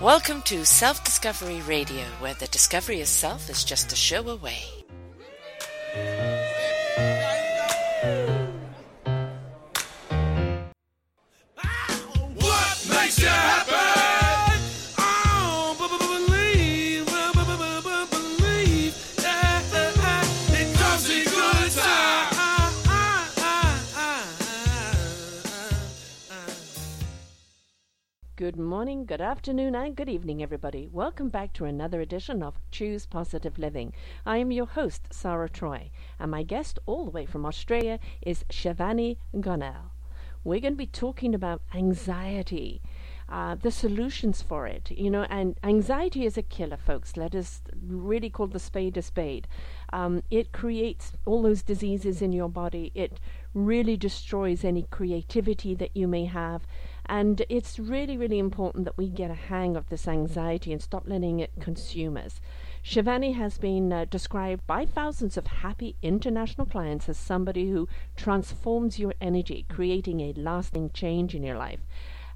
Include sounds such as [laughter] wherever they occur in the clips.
Welcome to Self Discovery Radio, where the discovery of self is just a show away. Good afternoon, and good evening, everybody. Welcome back to another edition of Choose Positive Living. I am your host, Sarah Troy, and my guest all the way from Australia is Shivani Gonel. We're going to be talking about anxiety, uh, the solutions for it, you know, and anxiety is a killer, folks. Let us really call the spade a spade. Um, it creates all those diseases in your body. It really destroys any creativity that you may have. And it's really, really important that we get a hang of this anxiety and stop letting it consume us. Shivani has been uh, described by thousands of happy international clients as somebody who transforms your energy, creating a lasting change in your life.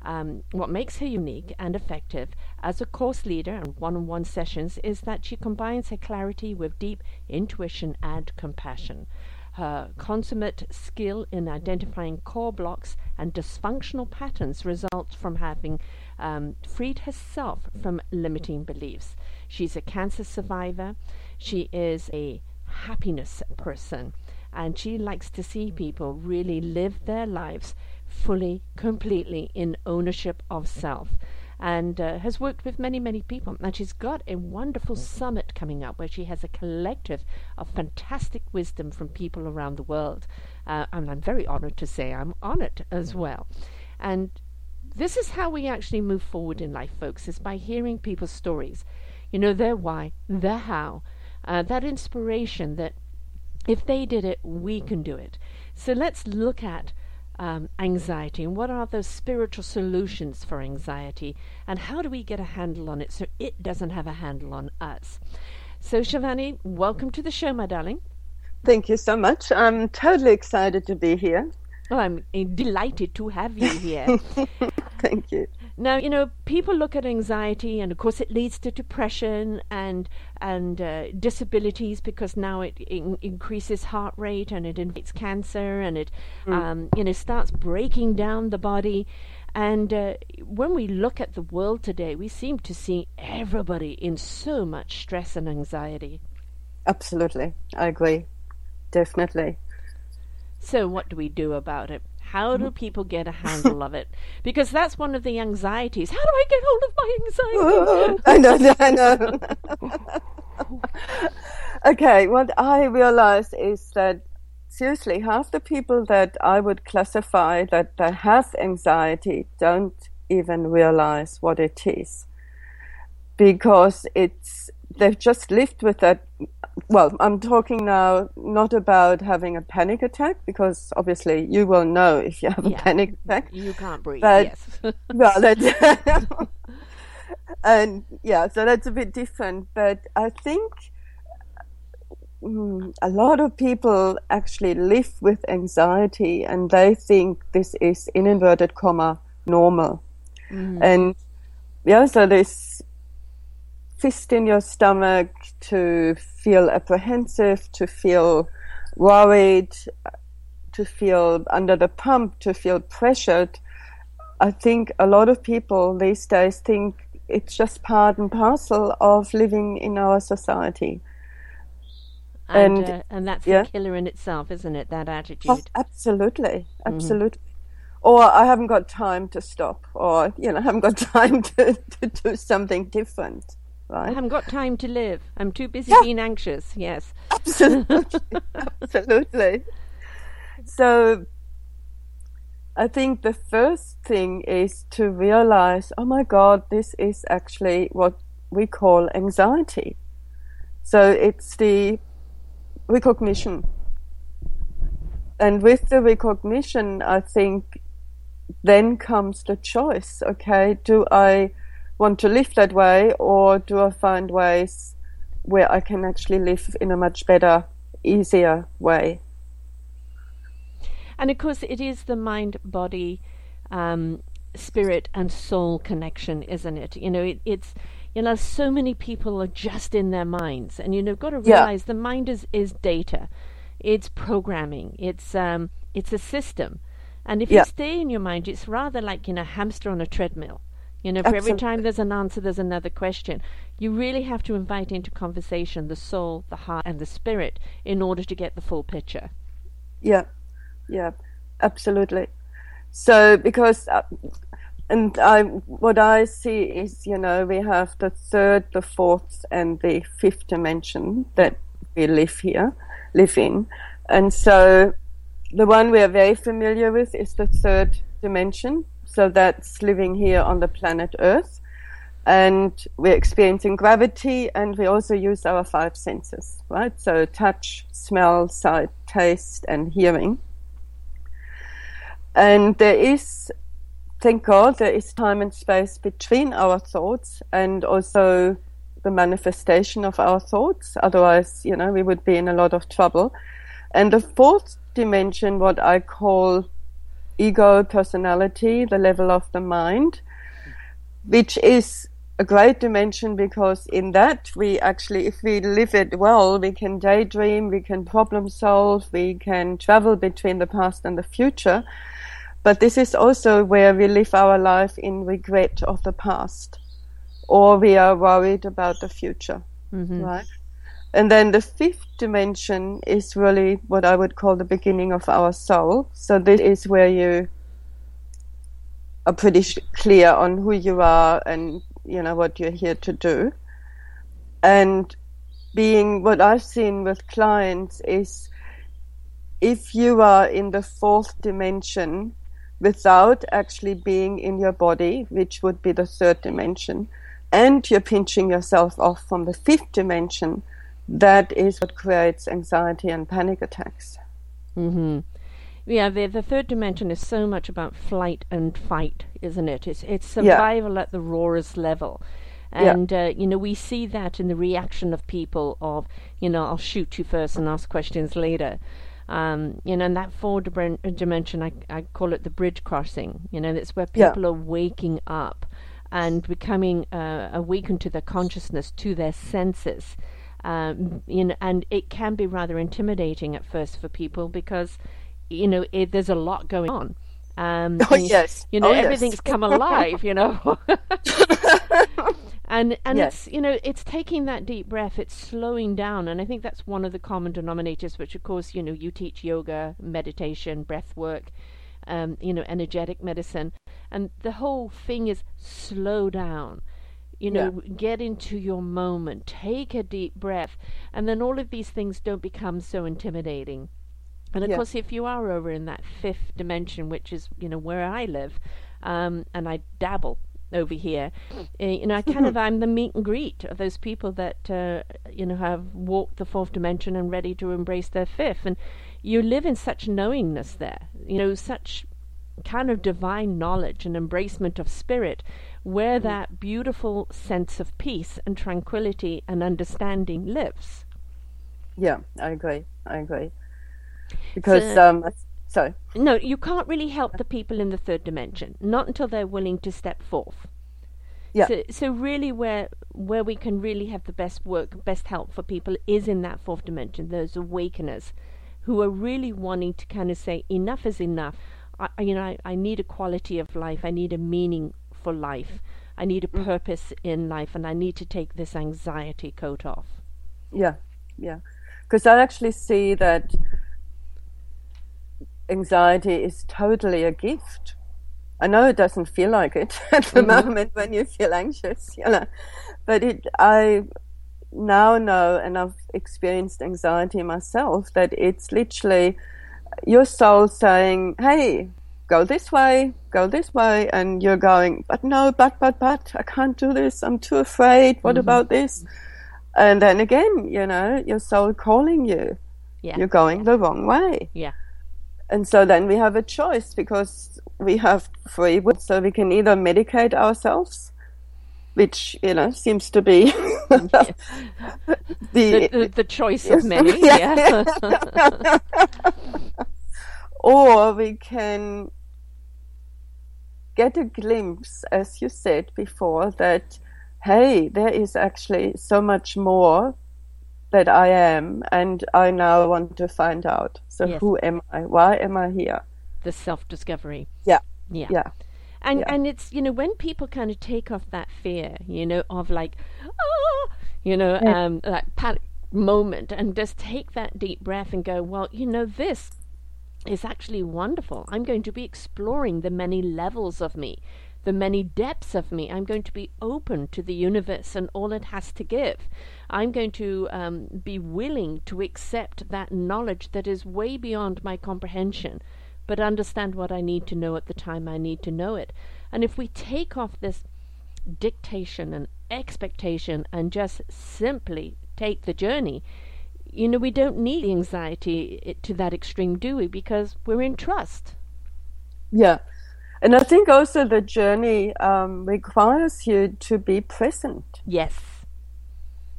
Um, what makes her unique and effective as a course leader and one on one sessions is that she combines her clarity with deep intuition and compassion. Her consummate skill in identifying core blocks and dysfunctional patterns results from having um, freed herself from limiting beliefs. She's a cancer survivor. She is a happiness person. And she likes to see people really live their lives fully, completely in ownership of self and uh, has worked with many, many people. And she's got a wonderful summit coming up where she has a collective of fantastic wisdom from people around the world. Uh, and I'm very honored to say I'm on it as well. And this is how we actually move forward in life, folks, is by hearing people's stories. You know, their why, their how, uh, that inspiration that if they did it, we can do it. So let's look at um, anxiety and what are those spiritual solutions for anxiety and how do we get a handle on it so it doesn't have a handle on us. So, Shivani, welcome to the show, my darling. Thank you so much. I'm totally excited to be here. Oh, I'm uh, delighted to have you here. [laughs] Thank you. Now, you know, people look at anxiety, and of course, it leads to depression and and uh, disabilities because now it in- increases heart rate and it invites cancer and it, um, you know, starts breaking down the body. And uh, when we look at the world today, we seem to see everybody in so much stress and anxiety. Absolutely. I agree. Definitely. So, what do we do about it? How do mm-hmm. people get a handle of it? Because that's one of the anxieties. How do I get hold of my [laughs] anxiety? I know, I know. [laughs] okay, what I realized is that seriously, half the people that I would classify that they have anxiety don't even realize what it is because it's they've just lived with that well i'm talking now not about having a panic attack because obviously you will know if you have a panic attack You can't breathe. But- yes. [laughs] well, that, [laughs] and yeah, so that's a bit different. But I think mm, a lot of people actually live with anxiety, and they think this is in inverted comma normal. And yeah, so this fist in your stomach to feel apprehensive, to feel worried, to feel under the pump, to feel pressured. I think a lot of people these days think it's just part and parcel of living in our society. and and- uh, and that's yeah. the killer in itself, isn't it? That attitude. Oh, absolutely, absolutely. Or I haven't got time to stop, or you know, I haven't got [laughs] time to, to do something different, I haven't got time to live. I'm too busy Yeah. being anxious. Yes. [laughs] Absolutely, [laughs] absolutely. So, I think the first thing is to realize, oh my God, this is actually what we call anxiety. So it's the recognition. And with the recognition, I think then comes the choice. Okay, do I want to live that way or do I find ways where I can actually live in a much better, easier way? And of course, it is the mind body um, spirit and soul connection, isn't it? You know, it, it's you know, so many people are just in their minds, and you know, got to Yeah. realize the mind is is data, it's programming, it's um, it's a system, and if Yeah. you stay in your mind, it's rather like you know, hamster on a treadmill. You know, for every time there's an answer, there's another question. You really have to invite into conversation the soul, the heart, and the spirit in order to get the full picture. Yeah, yeah, absolutely. So because, uh, and I, what I see is, you know, we have the third, the fourth, and the fifth dimension that we live here, live in, and so the one we are very familiar with is the third dimension. So that's living here on the planet Earth. And we're experiencing gravity, and we also use our five senses, right? So touch, smell, sight, taste, and hearing. And there is, thank God, there is time and space between our thoughts and also the manifestation of our thoughts. Otherwise, you know, we would be in a lot of trouble. And the fourth dimension, what I call ego personality, the level of the mind, which is a great dimension because in that we actually, if we live it well, we can daydream, we can problem solve, we can travel between the past and the future. But this is also where we live our life in regret of the past or we are worried about the future. Mm-hmm. Right? And then the fifth dimension is really what I would call the beginning of our soul. So this is where you are pretty sh- clear on who you are and you know what you're here to do. And being what I've seen with clients is if you are in the fourth dimension without actually being in your body, which would be the third dimension, and you're pinching yourself off from the fifth dimension, that is what creates anxiety and panic attacks. Yeah, the the third dimension is so much about flight and fight, isn't it? It's it's Yeah. survival at the rawest level. Yeah. And uh, you know we see that in the reaction of people of you know I'll shoot you first and ask questions later, um, you know and that fourth dim- dimension I I call it the bridge crossing. You know that's where Yeah. people are waking up and becoming uh, awakened to their consciousness, to their senses. Um, you know, and it can be rather intimidating at first for people because, you know, it, there's a lot going on. Um, [laughs] Oh, and, yes. You know, Oh, yes. everything's come alive. You know. [laughs] and and Yes. it's you know it's taking that deep breath it's slowing down and i think that's one of the common denominators which of course you know you teach yoga meditation breath work um, you know energetic medicine and the whole thing is slow down you know get into your moment take a deep breath and then all of these things don't become so intimidating. And of Yeah. course, if you are over in that fifth dimension, which is you know where I live, um, and I dabble over here, uh, you know, I kind of [laughs] I'm the meet and greet of those people that uh, you know have walked the fourth dimension and ready to embrace their fifth, and you live in such knowingness there, you know, such kind of divine knowledge and embracement of spirit, where that beautiful sense of peace and tranquility and understanding lives. Yeah, I agree. I agree. Because So- um, sorry. No, you can't really help the people in the third dimension, not until they're willing to step forth. Yeah. So, so really, where where we can really have the best work, best help for people is in that fourth dimension. Those awakeners, who are really wanting to kind of say, enough is enough. I, I- you know, I, I need a quality of life. I need a meaning for life. I need a mm. purpose in life, and I need to take this anxiety coat off. Yeah, yeah. Because I actually see that anxiety is totally a gift. I know it doesn't feel like it [laughs] at the mm-hmm. moment when you feel anxious, you know, but it. I now know, and I've experienced anxiety myself, that it's literally your soul saying, "Hey, go this way, go this way," and you're going, "But no, but but but, I can't do this. I'm too afraid. What mm-hmm. about this?" And then again, you know, your soul calling you. Yeah. You're going the wrong way. Yeah. And so then we have a choice because we have free will. So we can either medicate ourselves, which, you know, seems to be [laughs] [laughs] the, The, the, the choice of many. [laughs] yeah. Or we can get a glimpse, as you said before, that hey, there is actually so much more that I am, and I now want to find out. So, Yes. who am I? Why am I here? The self discovery. Yeah, Yeah. yeah, And Yeah. and it's you know when people kind of take off that fear, you know, of like, ah, you know, um, that panic moment, and just take that deep breath and go, well, you know, this is actually wonderful. I'm going to be exploring the many levels of me, the many depths of me. I'm going to be open to the universe and all it has to give. I'm going to um, be willing to accept that knowledge that is way beyond my comprehension, but understand what I need to know at the time I need to know it. And if we take off this dictation and expectation and just simply take the journey, you know, we don't need anxiety to that extreme, do we? Because we're in trust. yeah. And I think also the journey um, requires you to be present. Yes.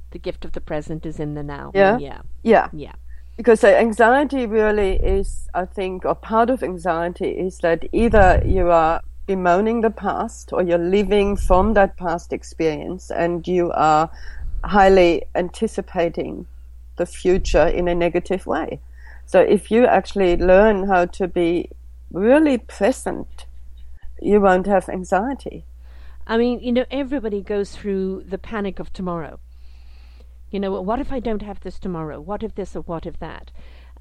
The gift of the present is in the now. Yeah. Yeah. Yeah. Yeah. because anxiety really is, I think, or part of anxiety is that either you are bemoaning the past or you're living from that past experience and you are highly anticipating the future in a negative way. So if you actually learn how to be really present, you won't have anxiety. I mean, you know, everybody goes through the panic of tomorrow. You know, what if I don't have this tomorrow? What if this or what if that?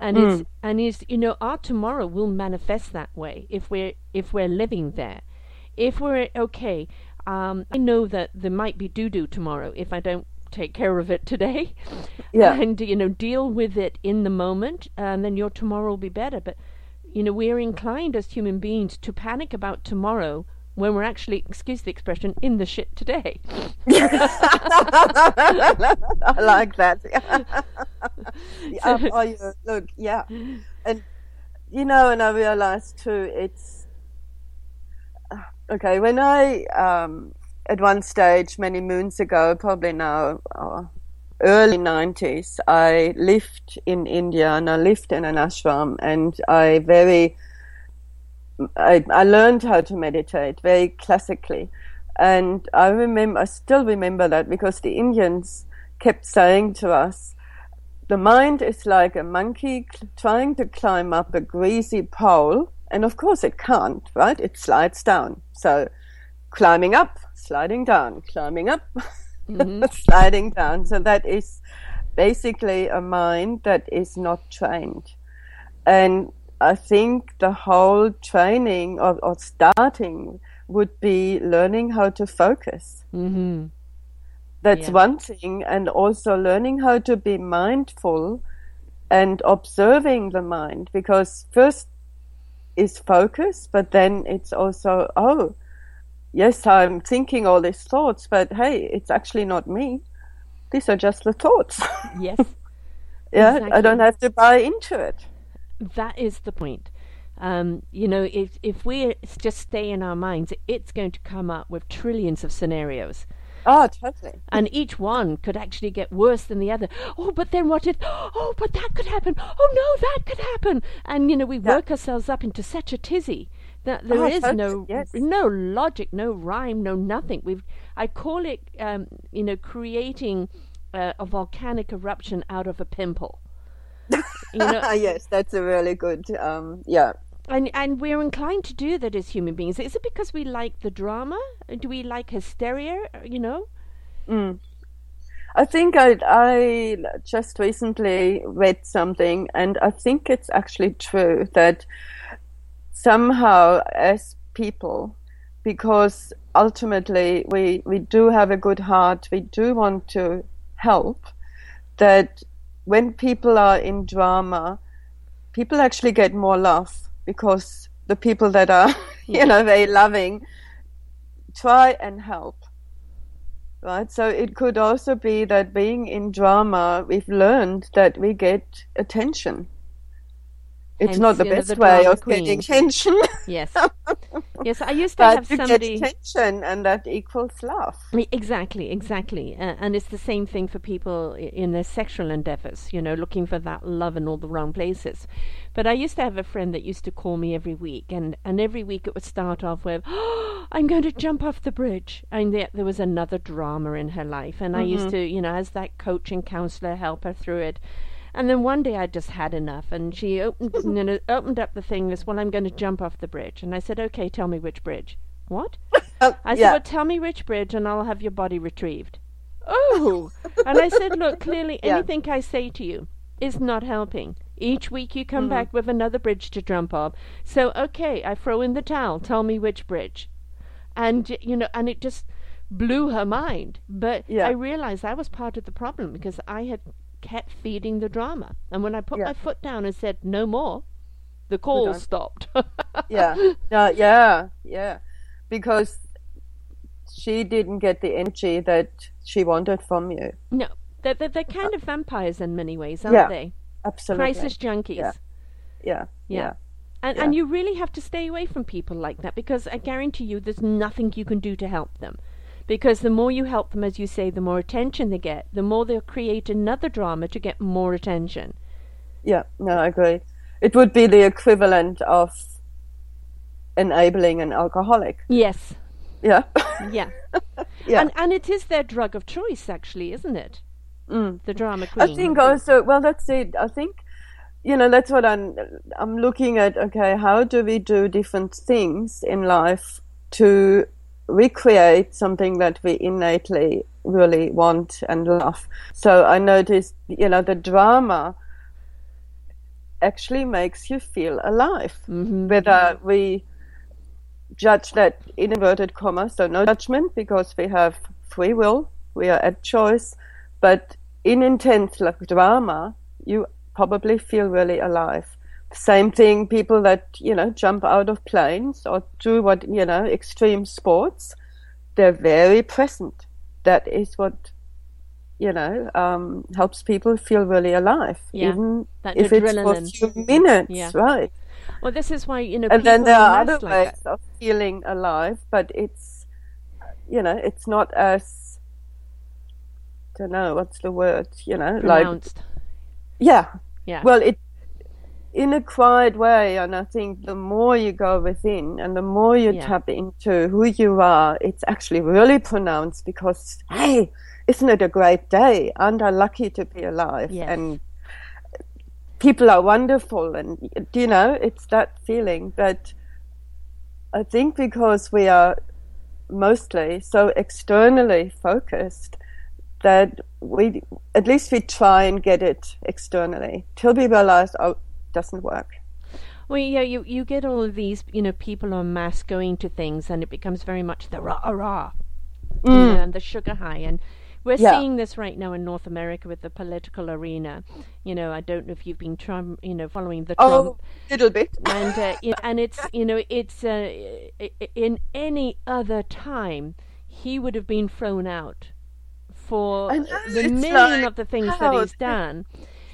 And it's and is you know, our tomorrow will manifest that way if we're if we're living there. If we're okay, um, I know that there might be doo doo tomorrow if I don't take care of it today. Yeah. [laughs] And you know, deal with it in the moment, and then your tomorrow will be better. But you know, we're inclined as human beings to panic about tomorrow when we're actually, excuse the expression, in the shit today. [laughs] I like that. Yeah. oh, you, look, yeah, and you know, and I realized too, it's okay. When I, um, at one stage, many moons ago, probably now, uh, early nineties, I lived in India and I lived in an ashram, and I very, I, I learned how to meditate very classically. And I remember, I still remember that because the Indians kept saying to us, the mind is like a monkey trying to climb up a greasy pole. And of course it can't, right? It slides down. So climbing up, sliding down, climbing up, [laughs] sliding down. So that is basically a mind that is not trained. And I think the whole training or, or starting would be learning how to focus. Mm-hmm. That's Yeah. one thing. And also learning how to be mindful and observing the mind because first is focus, but then it's also, oh, yes, I'm thinking all these thoughts, but hey, it's actually not me. These are just the thoughts. [laughs] Yes, yeah, I don't have to buy into it. that is the point. Um, you know, if if we just stay in our minds, it's going to come up with trillions of scenarios. Oh, totally. and each one could actually get worse than the other. Oh, but then what if? Oh, but that could happen. Oh no, that could happen. And you know, we work ourselves up into such a tizzy that there Oh, is no yes. no logic, no rhyme, no nothing. We've I call it um, you know creating uh, a volcanic eruption out of a pimple. you know, [laughs] yes, that's a really good, um, yeah. and and we're inclined to do that as human beings. Is it because we like the drama? Do we like hysteria? You know. I think I, I just recently read something, and I think it's actually true that somehow, as people, because ultimately we, we do have a good heart, we do want to help, that when people are in drama, people actually get more love because the people that are, [laughs] you know, very loving try and help right? So it could also be that being in drama, we've learned that we get attention. It's Hence, not the know, best the way of getting attention. Yes. [laughs] Yes, I used to but have somebody. attention, and that equals love. Exactly, exactly. Uh, and it's the same thing for people in their sexual endeavors, you know, looking for that love in all the wrong places. But I used to have a friend that used to call me every week, and, and every week it would start off with, oh, I'm going to jump off the bridge. And there, there was another drama in her life. And I used to, you know, as that coach and counselor, help her through it. And then one day I just had enough, and she opened, [laughs] you know, opened up the thing as, well, I'm going to jump off the bridge. And I said, okay, tell me which bridge. What? Oh, I said, yeah. well, tell me which bridge and I'll have your body retrieved. Oh! [laughs] and I said, look, clearly [laughs] Yeah. anything I say to you is not helping. Each week you come mm-hmm. back with another bridge to jump off. So, okay, I throw in the towel. Tell me which bridge. And, you know, and it just blew her mind. But Yeah. I realized I was part of the problem because I had kept feeding the drama. And when I put Yeah. my foot down and said, no more, the call stopped. [laughs] yeah, yeah, yeah, yeah, because she didn't get the energy that she wanted from you. no. They're, they're, they're kind of vampires in many ways, aren't Yeah. they? Absolutely. crisis junkies. Yeah. Yeah, Yeah. yeah, And, Yeah. and you really have to stay away from people like that because I guarantee you there's nothing you can do to help them. Because the more you help them, as you say, the more attention they get, the more they'll create another drama to get more attention. yeah. No, I agree. It would be the equivalent of enabling an alcoholic. Yes, Yeah, yeah. [laughs] yeah. And, and it is their drug of choice, actually, isn't it? Mm. The drama queen. I think also, well, that's it. I think, you know, that's what I'm, I'm looking at. Okay, how do we do different things in life to recreate something that we innately really want and love? So I noticed, you know, the drama actually makes you feel alive. Mm-hmm. Whether we judge that in inverted commas, so no judgment because we have free will, we are at choice, but in intense like drama, you probably feel really alive. Same thing, people that, you know, jump out of planes or do what, you know, extreme sports, they're very present. That is what, you know, um, helps people feel really alive, Yeah, even that if it's for a few minutes, Yeah. right? Well, this is why, you know, and then there are other like ways that. of feeling alive, but it's you know it's not as don't know what's the word you know like yeah Yeah. well it in a quiet way and I think the more you go within and the more you Yeah. tap into who you are it's actually really pronounced because hey isn't it a great day aren't I lucky to be alive Yes. and people are wonderful and you know it's that feeling but i think because we are mostly so externally focused that we at least we try and get it externally till we realize oh doesn't work Well, yeah, you, you get all of these, you know, people en masse going to things, and it becomes very much the rah rah, you know, and the sugar high. And we're Yeah. seeing this right now in North America with the political arena. You know, I don't know if you've been Trump, you know, following the Trump oh little bit and uh, [laughs] you know, and it's you know it's uh, in any other time he would have been thrown out for know, the million like, of the things that he's done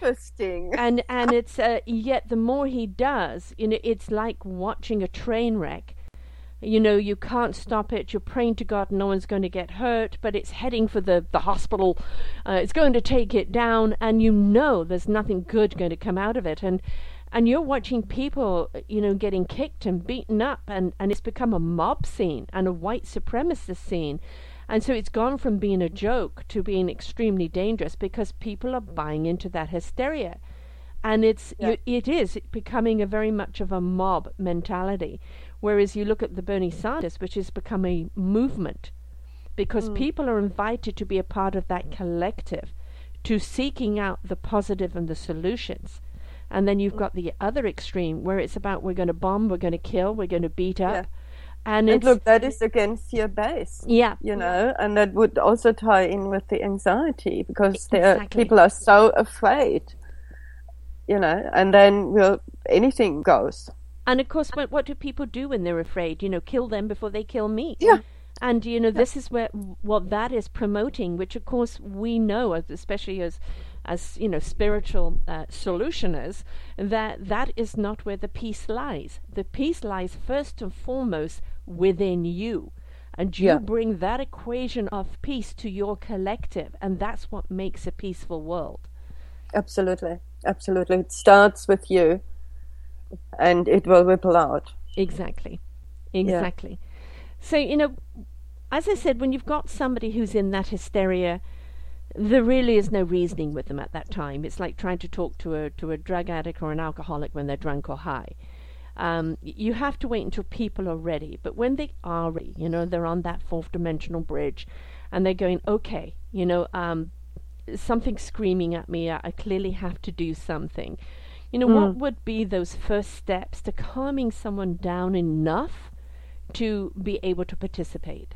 interesting. [laughs] And and it's uh, yet the more he does you know it's like watching a train wreck. You know you can't stop it. You're praying to god no one's going to get hurt but it's heading for the the hospital. Uh, it's going to take it down and you know there's nothing good going to come out of it. And and you're watching people you know getting kicked and beaten up and and it's become a mob scene and a white supremacist scene and so it's gone from being a joke to being extremely dangerous because people are buying into that hysteria and it's Yeah. you, it is becoming a very much of a mob mentality whereas you look at the Bernie Sanders which has become a movement because Mm. people are invited to be a part of that collective to seeking out the positive and the solutions and then you've got the other extreme where it's about we're going to bomb we're going to kill we're going to beat up Yeah. And and look that is again fear based yeah you know, and that would also tie in with the anxiety because Exactly. people are so afraid, you know, and then well, anything goes. And of course, what, what do people do when they're afraid? You know, kill them before they kill me. Yeah. And you know, this is where what that is promoting, which of course we know, especially as as you know spiritual uh, solutioners that that is not where the peace lies the peace lies first and foremost within you and you Yeah. bring that equation of peace to your collective and that's what makes a peaceful world Absolutely. Absolutely. It starts with you and it will ripple out. Exactly. Exactly. So, you know, as I said, when you've got somebody who's in that hysteria, there really is no reasoning with them at that time. It's like trying to talk to a to a drug addict or an alcoholic when they're drunk or high. Um, you have to wait until people are ready. But when they are ready, you know, they're on that fourth dimensional bridge, and they're going, okay, you know, um, something's screaming at me. I, I clearly have to do something. You know, what would be those first steps to calming someone down enough to be able to participate?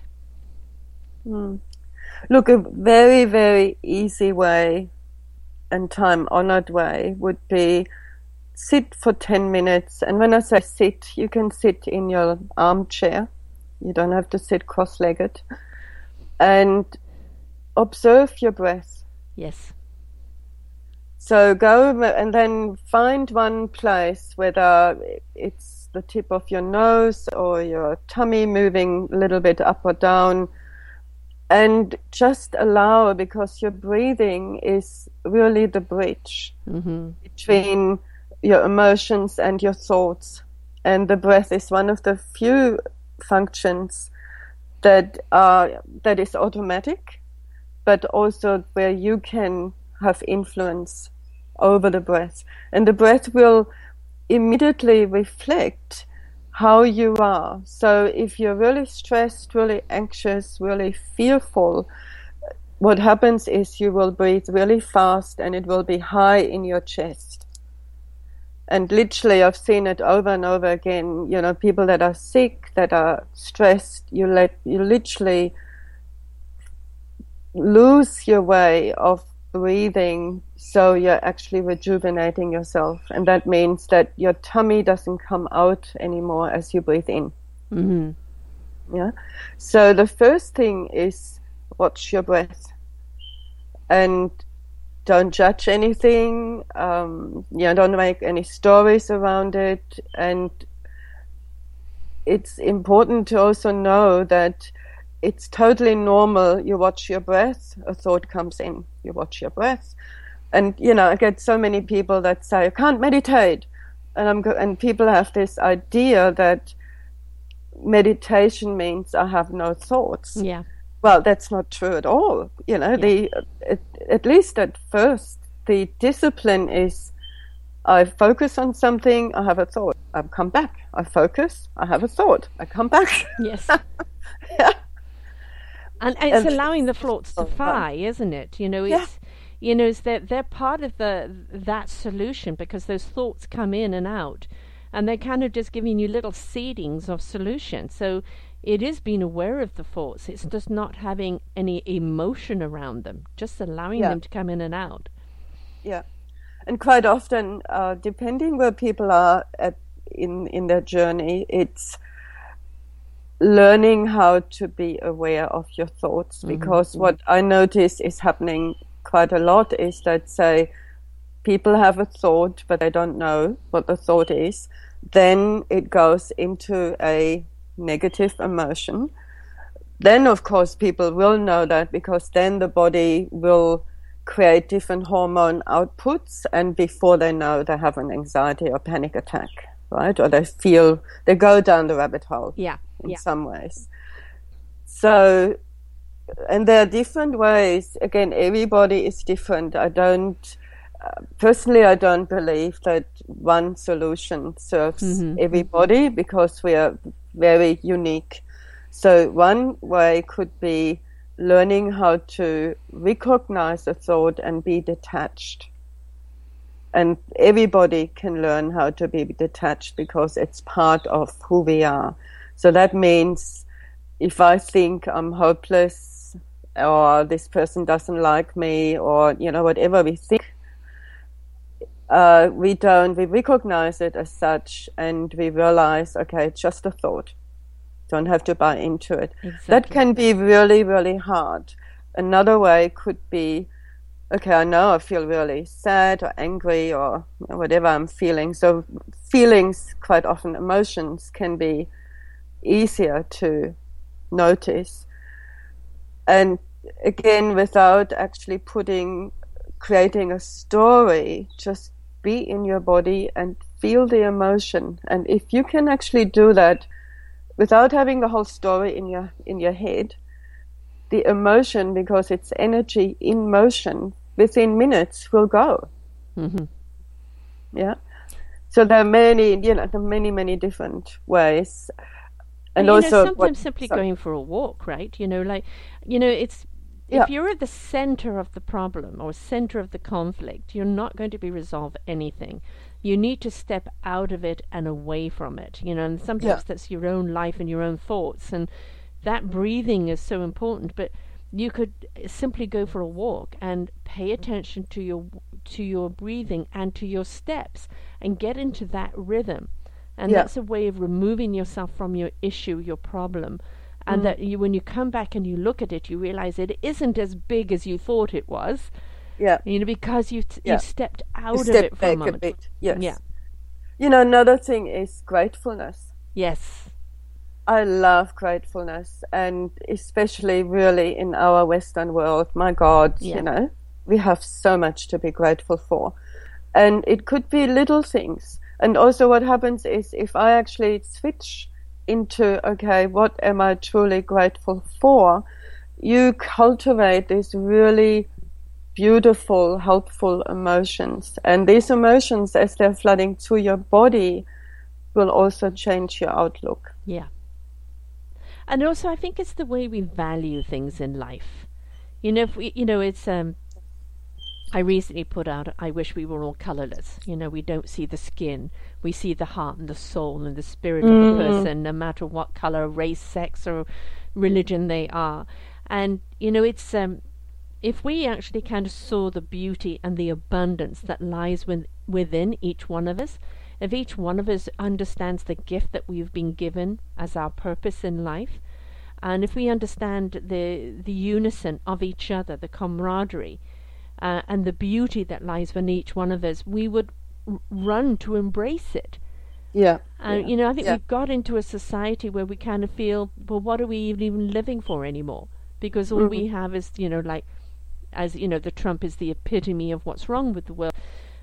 Look, a very, very easy way and time honored way would be sit for 10 minutes. And when I say sit, you can sit in your armchair. You don't have to sit cross legged. And observe your breath. Yes. So go and then find one place, whether it's the tip of your nose or your tummy moving a little bit up or down, and just allow because your breathing is really the bridge mm-hmm. between your emotions and your thoughts. And the breath is one of the few functions that are that is automatic, but also where you can have influence over the breath. And the breath will immediately reflect how you are. So if you're really stressed, really anxious, really fearful, what happens is you will breathe really fast and it will be high in your chest. And literally, I've seen it over and over again. You know, people that are sick, that are stressed, you let you literally lose your way of breathing so you're actually rejuvenating yourself and that means that your tummy doesn't come out anymore as you breathe in. Hmm yeah? So the first thing is watch your breath and don't judge anything. Um, yeah don't make any stories around it. And it's important to also know that it's totally normal. You watch your breath, a thought comes in. You watch your breath, and you know I get so many people that say I can't meditate, and I'm go- and people have this idea that meditation means I have no thoughts. Yeah. Well, that's not true at all. You know, the at, at least at first, the discipline is I focus on something, I have a thought, I come back. I focus, I have a thought, I come back. [laughs] Yes. yeah. And it's And- allowing the thoughts to oh, fly, isn't it? You know, Yeah. You know, it's that they're part of the that solution because those thoughts come in and out, and they're kind of just giving you little seedings of solution. So it is being aware of the thoughts. It's just not having any emotion around them, just allowing Yeah. them to come in and out. Yeah, and quite often, uh, depending where people are at in in their journey, it's learning how to be aware of your thoughts. Because what I notice is happening quite a lot is that say people have a thought, but they don't know what the thought is. Then it goes into a negative emotion. Then, of course, people will know that because then the body will create different hormone outputs, and before they know, they have an anxiety or panic attack, right? Or they feel they go down the rabbit hole Yeah. in Yeah. some ways. So, and there are different ways. Again, everybody is different. I don't, uh, personally, I don't believe that one solution serves everybody because we are very unique. So, one way could be learning how to recognize a thought and be detached. And everybody can learn how to be detached because it's part of who we are. So that means if I think I'm hopeless or this person doesn't like me or, you know, whatever we think, uh, we don't, we recognize it as such and we realize, okay, it's just a thought. Don't have to buy into it. That can be really, really hard. Another way could be okay, I know I feel really sad or angry or whatever I'm feeling. So feelings, quite often emotions, can be easier to notice. And again, without actually putting, creating a story, just be in your body and feel the emotion. And if you can actually do that without having the whole story in your in your head, the emotion, because it's energy in motion, within minutes will go. Mm-hmm. Yeah. So there are many, you know, there are many, many different ways. And also, know, sometimes what- simply sorry. going for a walk, right? You know, like, you know, it's Yeah. if you're at the center of the problem or center of the conflict, you're not going to be resolve anything. You need to step out of it and away from it. You know, and sometimes Yeah. that's your own life and your own thoughts, and that breathing is so important. But you could uh, simply go for a walk and pay attention to your to your breathing and to your steps and get into that rhythm and Yeah. that's a way of removing yourself from your issue your problem and mm. that you when you come back and you look at it you realize it isn't as big as you thought it was yeah, you know because you t- Yeah. you stepped out you of it for a back a, moment bit. Yes. Yeah. You know, another thing is gratefulness. yes I love gratefulness, and especially really in our Western world. My God, Yeah. you know, we have so much to be grateful for. And it could be little things. And also, what happens is if I actually switch into, okay, what am I truly grateful for? You cultivate these really beautiful, helpful emotions. And these emotions, as they're flooding through your body, will also change your outlook. yeah and also i think it's the way we value things in life you know if we you know it's um I recently put out I wish we were all colorless. You know, we don't see the skin. We see the heart and the soul and the spirit of a person no matter what color, race, sex or religion they are. And you know, it's um if we actually kind of saw the beauty and the abundance that lies with, within each one of us, if each one of us understands the gift that we've been given as our purpose in life, and if we understand the the unison of each other, the camaraderie, uh, and the beauty that lies within each one of us, we would r- run to embrace it. Yeah. And you know, I think Yeah. we've got into a society where we kind of feel, well, what are we even, even living for anymore? Because all we mm-hmm. have is, you know, like, as you know, the Trump is the epitome of what's wrong with the world,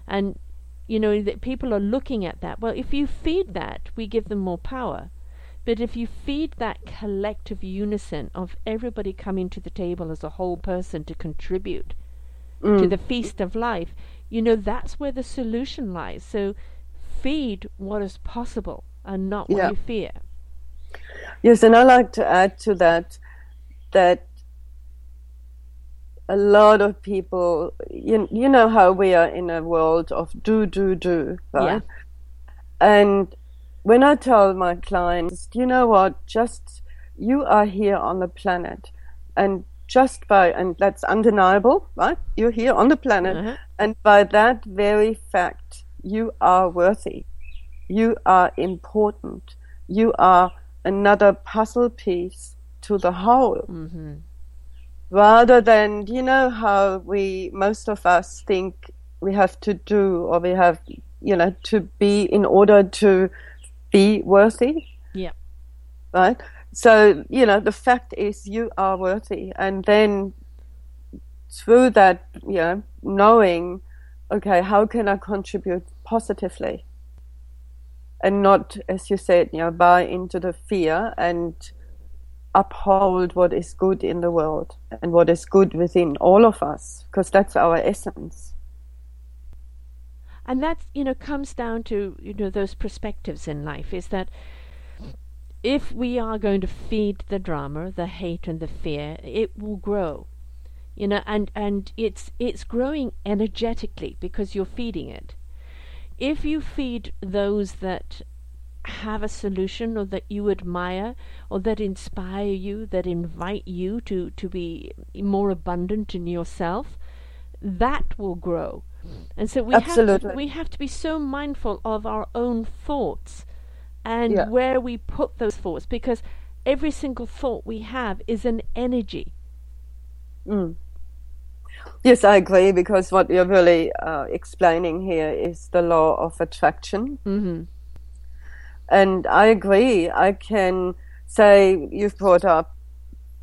and you know that people are looking at that. Well, if you feed that, we give them more power. But if you feed that collective unison of everybody coming to the table as a whole person to contribute to mm. the feast of life, you know that's where the solution lies. So feed what is possible and not what Yeah. you fear. Yes, and I like to add to that that a lot of people, you, you know how we are in a world of do, do, do, right? And when I tell my clients, you know what, just you are here on the planet, and just by, and that's undeniable, right? You're here on the planet, Uh-huh. and by that very fact, you are worthy. You are important. You are another puzzle piece to the whole. Mm-hmm. Rather than, you know, how we, most of us think we have to do or we have, you know, to be in order to be worthy, Yeah. right? So, you know, the fact is you are worthy. And then through that, you know, knowing, okay, how can I contribute positively? And not, as you said, you know, buy into the fear and uphold what is good in the world and what is good within all of us, because that's our essence. and that you know comes down to you know those perspectives in life is that if we are going to feed the drama the hate and the fear it will grow. You know and and it's it's growing energetically because you're feeding it. If you feed those that have a solution or that you admire or that inspire you that invite you to to be more abundant in yourself that will grow. And so we have to, we have to be so mindful of our own thoughts and Yeah. where we put those thoughts because every single thought we have is an energy Mm. Yes, I agree because what you're really uh, explaining here is the law of attraction. Mm-hmm. And I agree. I can say you've brought up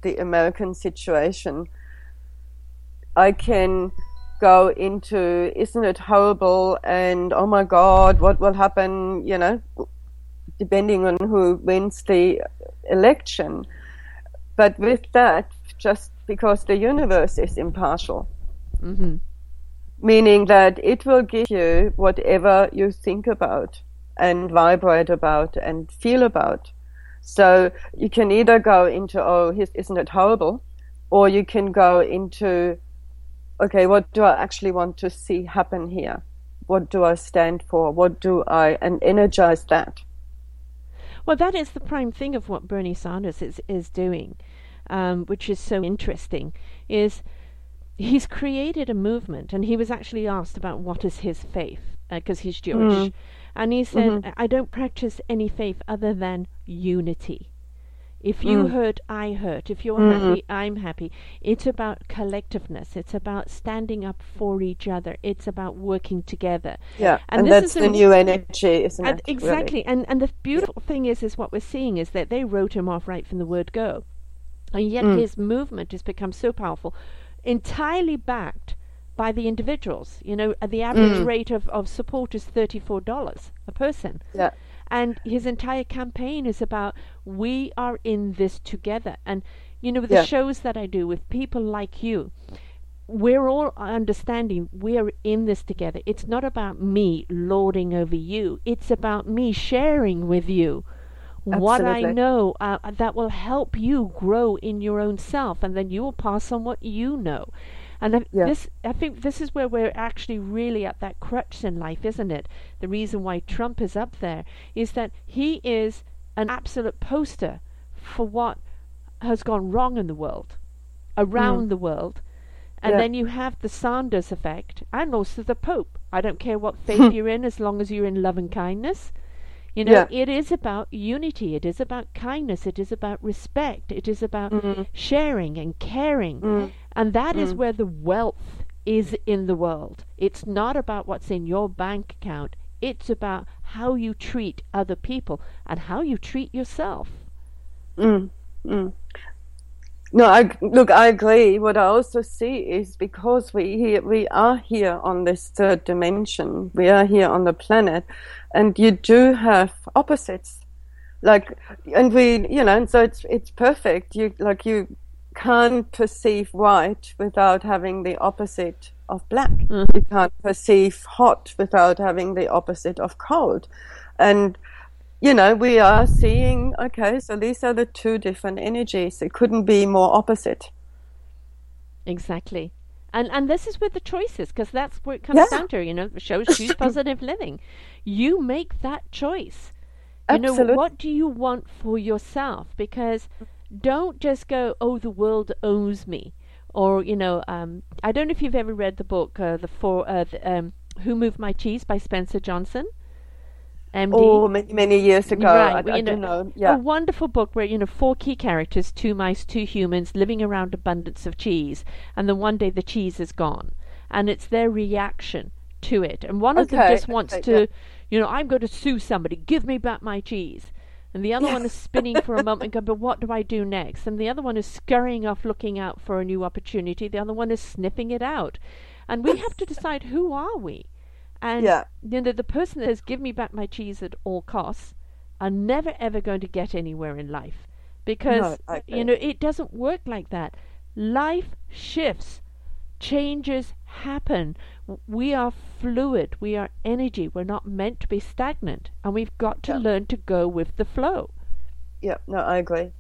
the American situation. I can go into, isn't it horrible? And oh my God, what will happen? You know, depending on who wins the election. But with that, just because the universe is impartial, Mm-hmm. meaning that it will give you whatever you think about and vibrate about and feel about. So you can either go into, oh, isn't it horrible? Or you can go into, okay, what do I actually want to see happen here? What do I stand for? What do I, and energize that. Well, that is the prime thing of what Bernie Sanders is, is doing, um, which is so interesting, is he's created a movement, and he was actually asked about what is his faith, uh, because he's Jewish, mm-hmm. and he said, mm-hmm. I don't practice any faith other than unity. If you hurt, I hurt. If you're happy, I'm happy. It's about collectiveness. It's about standing up for each other. It's about working together. Yeah. And And, this that's is a- the new energy, isn't And it? really? exactly. And and the beautiful thing is is what we're seeing is that they wrote him off right from the word go. And yet Mm. his movement has become so powerful, entirely backed by the individuals. You know, at the average Mm. rate of, of support is thirty four dollars a person. Yeah. And his entire campaign is about we are in this together. And you know, the Yeah. shows that I do with people like you, we're all understanding we're in this together. It's not about me lording over you. It's about me sharing with you what I know uh, that will help you grow in your own self, and then you will pass on what you know. And I, Yeah. this, I think, this is where we're actually really at that crutch in life, isn't it? The reason why Trump is up there is that he is an absolute poster for what has gone wrong in the world, around mm. the world. And Yeah. then you have the Sanders effect, and also the Pope. I don't care what [laughs] faith you're in, as long as you're in love and kindness. You know, Yeah. it is about unity. It is about kindness. It is about respect. It is about mm. sharing and caring. Mm. And that is mm. where the wealth is in the world. It's not about what's in your bank account. It's about how you treat other people and how you treat yourself. Mm, mm. No, I look. I agree. What I also see is because we here, we are here on this third dimension. We are here on the planet, and you do have opposites. Like, and we, you know, and so it's it's perfect. You like you can't perceive white without having the opposite of black. Mm-hmm. You can't perceive hot without having the opposite of cold, and you know, we are seeing, okay, so these are the two different energies. It couldn't be more opposite. Exactly. And and this is where the choices because that's where it comes Yeah. down to. You know, the show choose [laughs] positive living. You make that choice. You know, what do you want for yourself? Because don't just go, oh, the world owes me, or you know, um, I don't know if you've ever read the book, uh, the four, uh, the, um, Who Moved My Cheese by Spencer Johnson. MD. Oh, many, many years ago. Right, I, I you know, don't know. Yeah. A wonderful book where, you know, four key characters, two mice, two humans, living around abundance of cheese, and then one day the cheese is gone. And it's their reaction to it. And one of them just wants okay, to, yeah. you know, I'm going to sue somebody, give me back my cheese. And the other one is spinning for a moment and going, but what do I do next? And the other one is scurrying off looking out for a new opportunity. The other one is sniffing it out. And we have to decide who are we? And Yeah. you know, the person that says, give me back my cheese at all costs, are never ever going to get anywhere in life. Because, I you know, it doesn't work like that. Life shifts, changes happen. We are fluid, we are energy. We're not meant to be stagnant. And we've got to Yeah. learn to go with the flow. Yeah, no, I agree.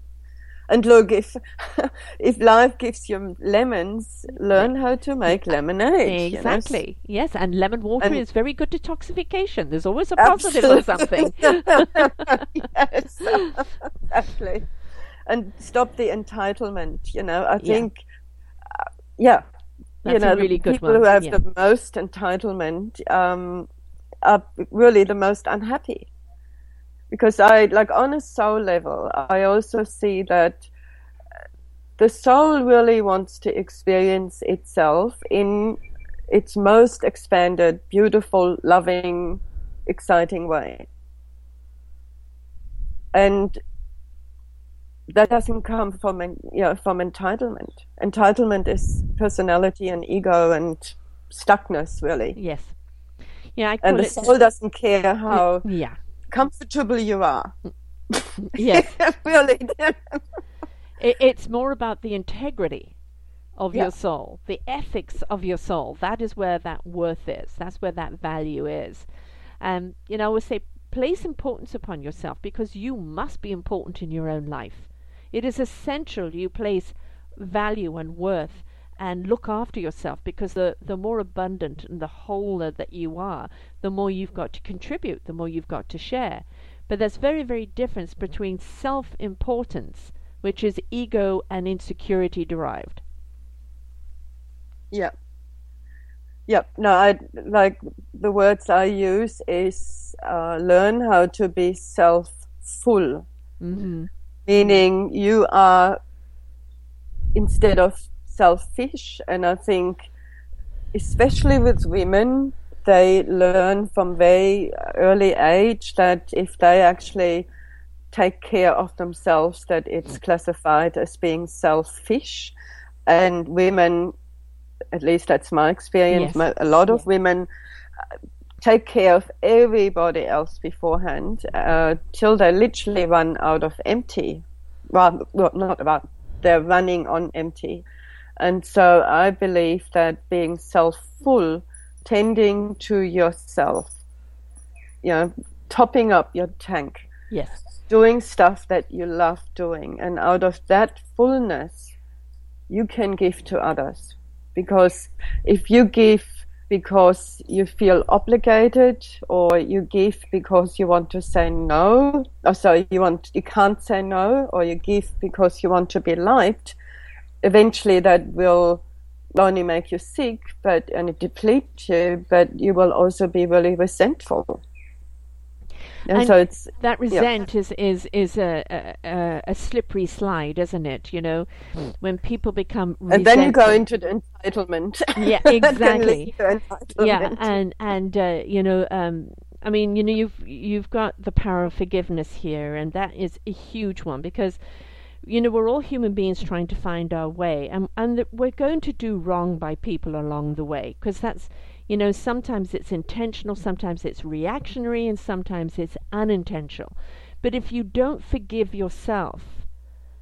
And look, if [laughs] if life gives you lemons, learn how to make lemonade. you know. Exactly. Yes, and lemon water And- is very good detoxification. There's always a positive of something. [laughs] yes, [laughs] exactly. And stop the entitlement. You know, I Yeah. think, uh, yeah, That's a know, really the people one, who have yeah. the most entitlement um, are really the most unhappy. Because I, like, on a soul level, I also see that the soul really wants to experience itself in its most expanded, beautiful, loving, exciting way. And that doesn't come from you know, from entitlement. Entitlement is personality and ego and stuckness, really. Yes. Yeah, I and the it, soul doesn't care how yeah. comfortable you are. [laughs] Yes. [laughs] really. it, it's more about the integrity of Yeah. your soul, the ethics of your soul. That is where that worth is. That's where that value is. Um, you know, I would say place importance upon yourself because you must be important in your own life. It is essential you place value and worth and look after yourself because the, the more abundant and the wholer that you are, the more you've got to contribute, the more you've got to share. But there's very, very difference between self importance, which is ego and insecurity derived. Yeah. Yep. No, I like the words I use is uh, learn how to be self-full, Mm-hmm. Meaning you are instead of selfish. And I think, especially with women, they learn from very early age that if they actually take care of themselves, that it's classified as being selfish. And women, at least that's my experience, Yes. a lot of Yeah. women take care of everybody else beforehand uh, till they literally run out of empty. Well, well, not about, they're running on empty. And so I believe that being self full, tending to yourself, you know, topping up your tank, Yes. doing stuff that you love doing. And out of that fullness, you can give to others. Because if you give because you feel obligated or you give because you want to say no, or sorry, you want, you can't say no, or you give because you want to be liked, eventually that will only make you sick, but, and it deplete you, but you will also be really resentful. And, And so it's, That resent is is is a, a a- slippery slide, isn't it? You know, when people become and then you go into the entitlement. Yeah, [laughs] exactly. entitlement. yeah and and uh, you know um i mean you know you've you've got the power of forgiveness here and that is a huge one because you know we're all human beings trying to find our way and and we're going to do wrong by people along the way because that's you know sometimes it's intentional sometimes it's reactionary and sometimes it's unintentional. But if you don't forgive yourself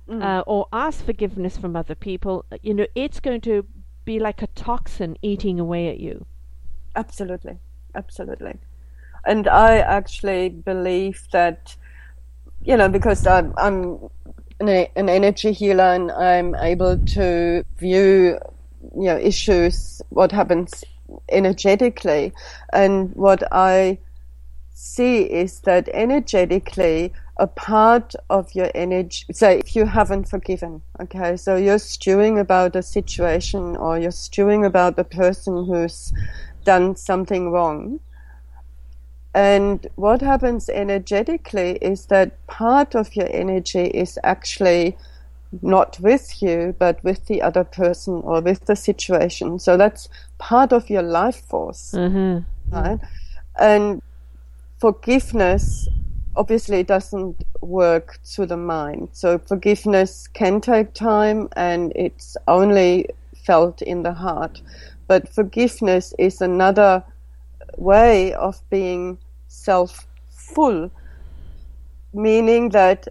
uh, or ask forgiveness from other people you know it's going to be like a toxin eating away at you. Absolutely, absolutely. And I actually believe that, you know, because I'm, I'm an, an energy healer and I'm able to view, you know, issues, what happens energetically. And what I see is that energetically, a part of your energy, say if you haven't forgiven, okay, so you're stewing about a situation or you're stewing about the person who's done something wrong. And what happens energetically is that part of your energy is actually not with you, but with the other person or with the situation. So that's part of your life force Mm-hmm. right? And forgiveness obviously doesn't work through the mind. So forgiveness can take time and it's only felt in the heart. But forgiveness is another way of being self full, meaning that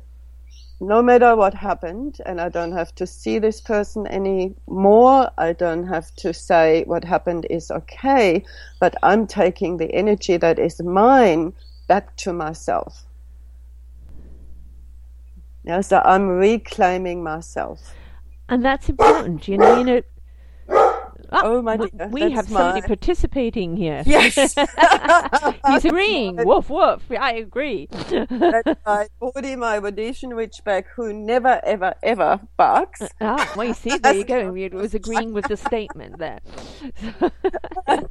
no matter what happened, and I don't have to see this person anymore, I don't have to say what happened is okay, but I'm taking the energy that is mine back to myself. Yeah, so I'm reclaiming myself. And that's important, you know. You know. Ah, Oh, my w- dear, we have somebody participating here. Yes, [laughs] [laughs] He's agreeing. woof woof. I agree. that's [laughs] my body, my Rhodesian Ridgeback, who never, ever, ever barks. ah, well, you see, there you go. It was agreeing with the statement there.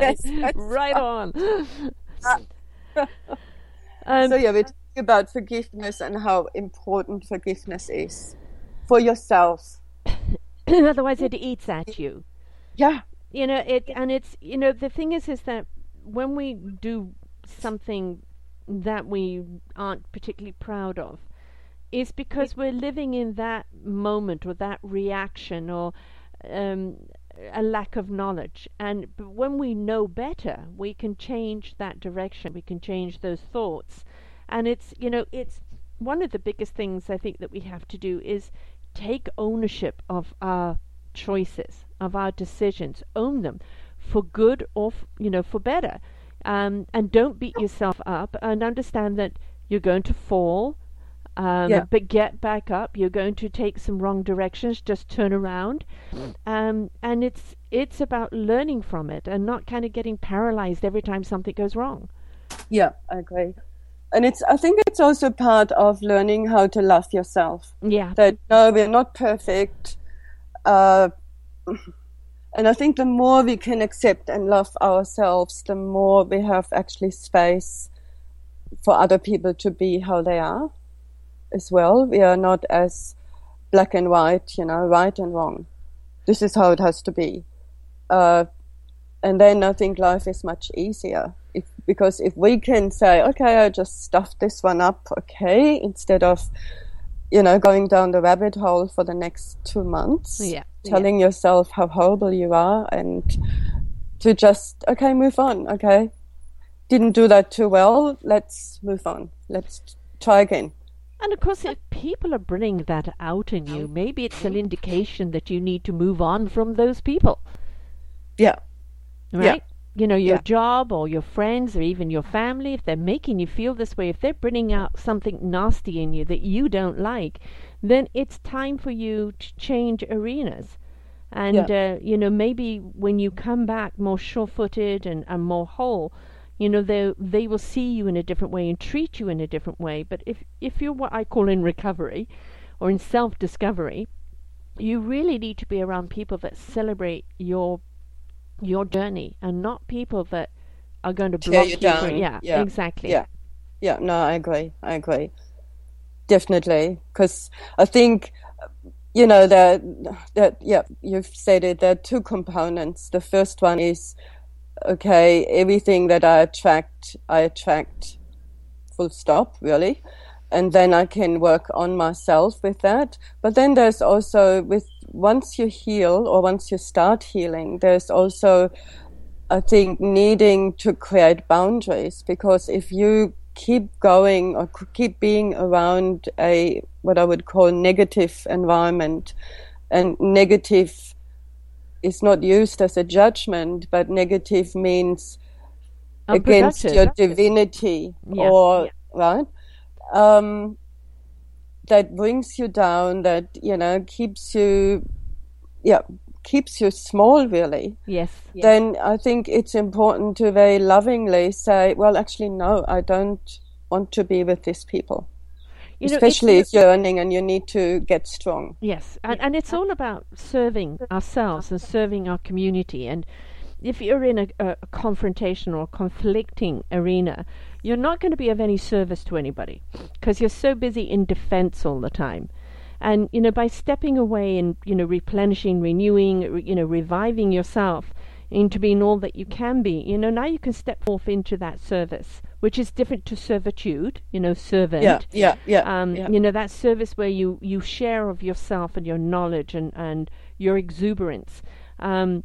Yes, right on. Um, so yeah, we're talking about forgiveness and how important forgiveness is for yourself. [coughs] Otherwise, it eats at you. Yeah, You know it, and it's you know the thing is is that when we do something that we aren't particularly proud of, is because we're living in that moment or that reaction or um, a lack of knowledge. And when we know better, we can change that direction. We can change those thoughts, and it's you know it's one of the biggest things I think that we have to do is take ownership of our choices, of our decisions, own them for good or f- you know for better, um, and don't beat yourself up and understand that you're going to fall. Um, Yeah. But get back up. You're going to take some wrong directions. Just turn around, um, and it's it's about learning from it and not kind of getting paralyzed every time something goes wrong. yeah, I agree. And it's I think it's also part of learning how to love yourself. Yeah, that no, we're not perfect. Uh, and I think the more we can accept and love ourselves, the more we have actually space for other people to be how they are as well. We are not as black and white, you know, right and wrong. This is how it has to be. Uh, and then I think life is much easier. If, because if we can say, okay, I just stuffed this one up, okay, instead of, you know, going down the rabbit hole for the next two months, Yeah, telling yourself how horrible you are, and to just, okay, move on, okay, didn't do that too well, let's move on, let's try again. And of course, if people are bringing that out in you, maybe it's an indication that you need to move on from those people, Yeah, right? You know, your Yeah. job or your friends or even your family, if they're making you feel this way, if they're bringing out something nasty in you that you don't like, then it's time for you to change arenas. And, uh, you know, maybe when you come back more sure footed and, and more whole, you know, they they will see you in a different way and treat you in a different way. But if, if you're what I call in recovery or in self discovery, you really need to be around people that celebrate your your journey and not people that are going to Tear you you. down. from- yeah, Yeah. exactly. Yeah. Yeah, no, I agree. I agree. Definitely. Because I think, you know, that, that, yeah, you've said it, there are two components. The first one is, okay, everything that I attract, I attract full stop, really. And then I can work on myself with that. But then there's also with, once you heal or once you start healing, there's also, I think needing to create boundaries because if you keep going or keep being around a what I would call negative environment, and negative is not used as a judgment, but negative means against your divinity Yeah, or yeah. right um, that brings you down that you know keeps you yeah keeps you small really Yes. then I think it's important to very lovingly say, well, actually, no, I don't want to be with these people. You know, Especially if you're earning and you need to get strong. Yes, and, and it's all about serving ourselves and serving our community. And if you're in a, a, a confrontation or conflicting arena, you're not going to be of any service to anybody because you're so busy in defense all the time. And you know, by stepping away and you know, replenishing, renewing, re- you know, reviving yourself into being all that you can be, you know, now you can step forth into that service, which is different to servitude. You know, servant Yeah, yeah, yeah. um, yeah. you know that service where you you share of yourself and your knowledge and and your exuberance um,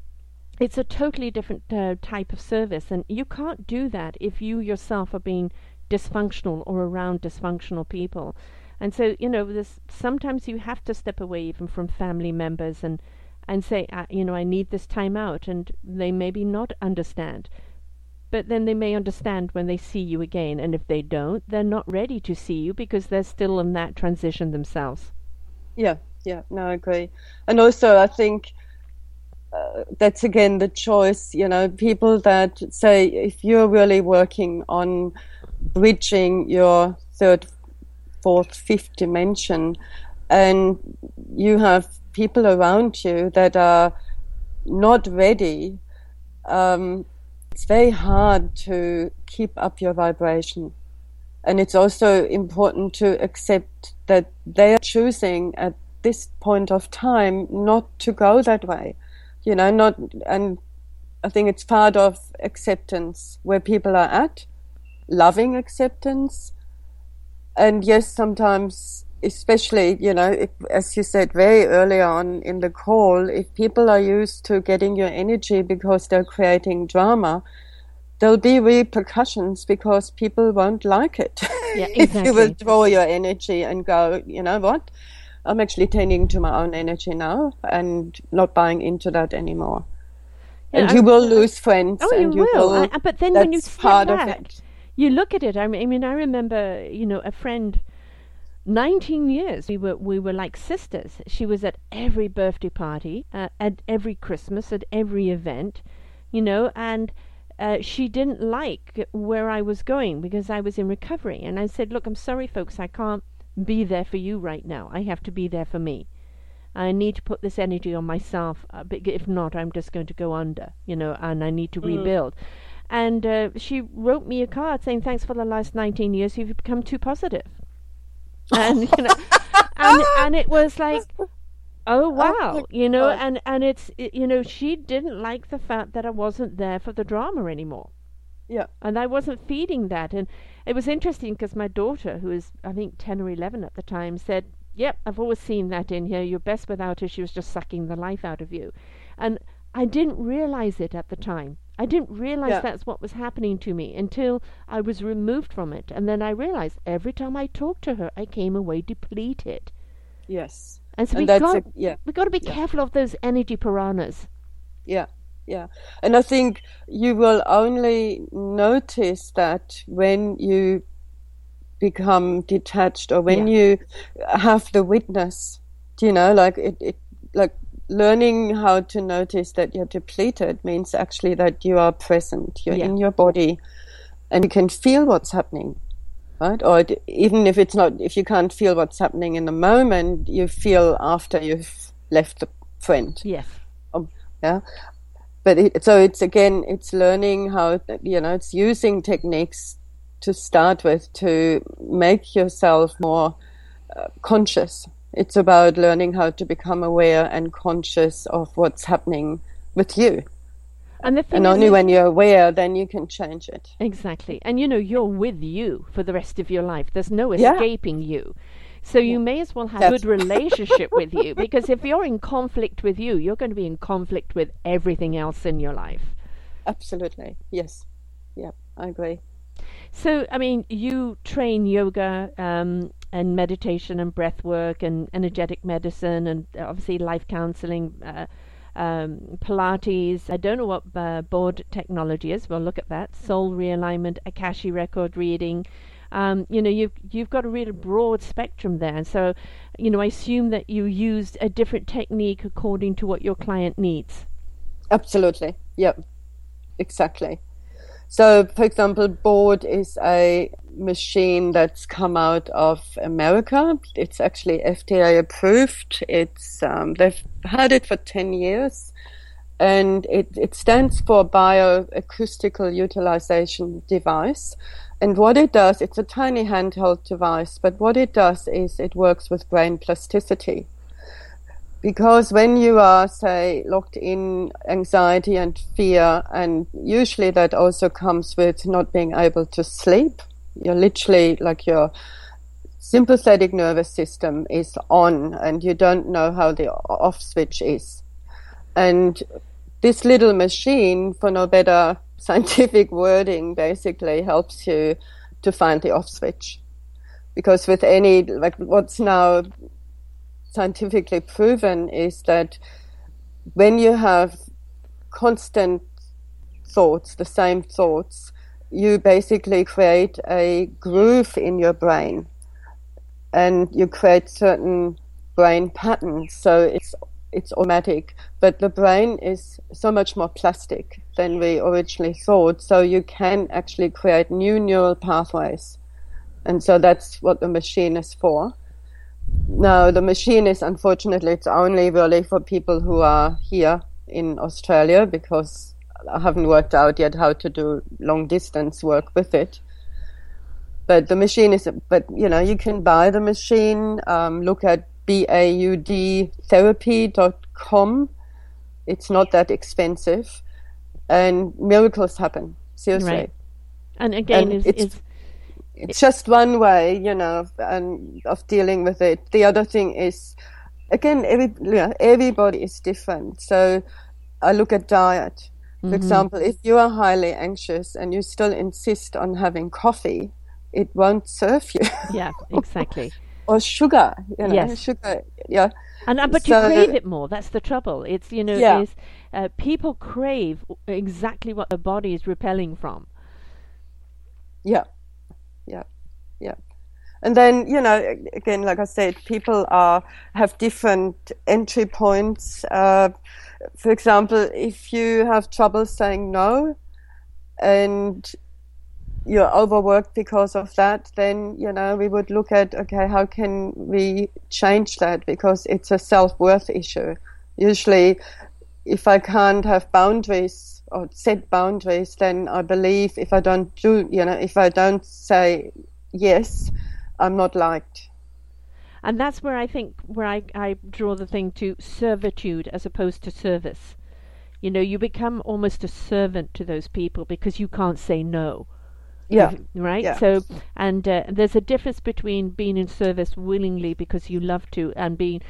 it's a totally different uh, type of service and you can't do that if you yourself are being dysfunctional or around dysfunctional people and so you know this sometimes you have to step away even from family members and and say you know I need this time out and they maybe not understand but then they may understand when they see you again and if they don't they're not ready to see you because they're still in that transition themselves Yeah, yeah, no, I agree. And also, I think uh, that's again the choice. You know, people that say if you're really working on bridging your third, fourth, fifth dimension, and you have people around you that are not ready, um, it's very hard to keep up your vibration. And it's also important to accept that they are choosing at this point of time not to go that way. You know, not, and I think it's part of acceptance where people are at, loving acceptance. And yes, sometimes, especially, you know, if, as you said very early on in the call, if people are used to getting your energy because they're creating drama, there'll be repercussions because people won't like it. [laughs] Yeah, if you withdraw your energy and go, you know what? I'm actually tending to my own energy now and not buying into that anymore. Yeah, and I- you will lose friends. Oh, you and you will. I- but then when you that's step part of back, it. You look at it. I mean, I remember, you know, a friend. Nineteen years we were we were like sisters. She was at every birthday party, uh, at every Christmas, at every event, you know, and uh, she didn't like where I was going because I was in recovery. And I said, "Look, I'm sorry, folks, I can't be there for you right now. I have to be there for me. I need to put this energy on myself. Uh, if not, I'm just going to go under, you know, and I need to rebuild." And uh, she wrote me a card saying, "Thanks for the last 19 years. You've become too positive." and you know, [laughs] and and it was like, oh wow, my you know, and and it's it, you know she didn't like the fact that I wasn't there for the drama anymore, Yeah. and I wasn't feeding that, and it was interesting because my daughter, who was I think 10 or 11 at the time, said, "Yep, I've always seen that in here. You're best without her. She was just sucking the life out of you," and I didn't realize it at the time. I didn't realize Yeah. that's what was happening to me until I was removed from it. And then I realized every time I talked to her, I came away depleted. Yes. And so And we got a- yeah. we got to be Yeah. careful of those energy piranhas. Yeah, yeah. And I think you will only notice that when you become detached or when you have the witness, do you know, like it, it like learning how to notice that you're depleted means actually that you are present, you're Yeah. in your body and you can feel what's happening. Right? Or it, even if it's not, if you can't feel what's happening in the moment, you feel after you've left the friend Yes. um, yeah but it, so it's again it's learning how you know it's using techniques to start with to make yourself more uh, conscious it's about learning how to become aware and conscious of what's happening with you And the thing and only is- when you're aware then you can change it Exactly. And you know, you're with you for the rest of your life. There's no Yeah. escaping you. So you may as well have a good relationship with you because if you're in conflict with you, you're going to be in conflict with everything else in your life. absolutely yes yeah i agree So, I mean, you train yoga um, and meditation and breath work and energetic medicine and obviously life counseling, uh, um, Pilates. I don't know what uh, BAUD technology is. We'll look at that. Soul realignment, Akashic record reading. Um, you know, you've you've got a really broad spectrum there. So, you know, I assume that you used a different technique according to what your client needs. Absolutely. Yep. Exactly. So, for example, BAUD is a machine that's come out of America. It's actually FDA approved. It's um, they've had it for ten years, and it it stands for Bioacoustical Utilization Device. And what it does, it's a tiny handheld device, but what it does is it works with brain plasticity because when you are say locked in anxiety and fear and usually that also comes with not being able to sleep you're literally like your sympathetic nervous system is on and you don't know how the off switch is. And this little machine for no better [laughs] scientific wording basically helps you to find the off switch. Because with any like what's now scientifically proven is that when you have constant thoughts, the same thoughts, you basically create a groove in your brain and you create certain brain patterns. So it's it's automatic, but the brain is so much more plastic than we originally thought. So you can actually create new neural pathways. And so that's what the machine is for. No, the machine is unfortunately it's only really for people who are here in Australia because I haven't worked out yet how to do long distance work with it. But the machine is, but you know, you can buy the machine, um, look at B A U D therapy.com. It's not that expensive. And miracles happen. Seriously. Right. And again, And is, it's- is it's just one way, you know, of, and of dealing with it. The other thing is, again, every yeah, everybody is different. So I look at diet. For example, if you are highly anxious and you still insist on having coffee, it won't serve you. yeah, [laughs] exactly. or sugar, you know, Yes. sugar, yeah, And uh, but you crave it more. That's the trouble. It's you know, Yeah. is uh, people crave exactly what the body is repelling from. Yeah, yeah. And then you know, again, like I said, people are have different entry points. Uh, for example, if you have trouble saying no, and you're overworked because of that, then you know we would look at okay, how can we change that because it's a self worth issue. Usually, if I can't have boundaries or set boundaries, then I believe if I don't do, you know, if I don't say yes, I'm not liked. And that's where I think where I, I draw the thing to servitude as opposed to service. You know, you become almost a servant to those people because you can't say no. Yeah, right? Yeah. So, and uh, there's a difference between being in service willingly because you love to, and being,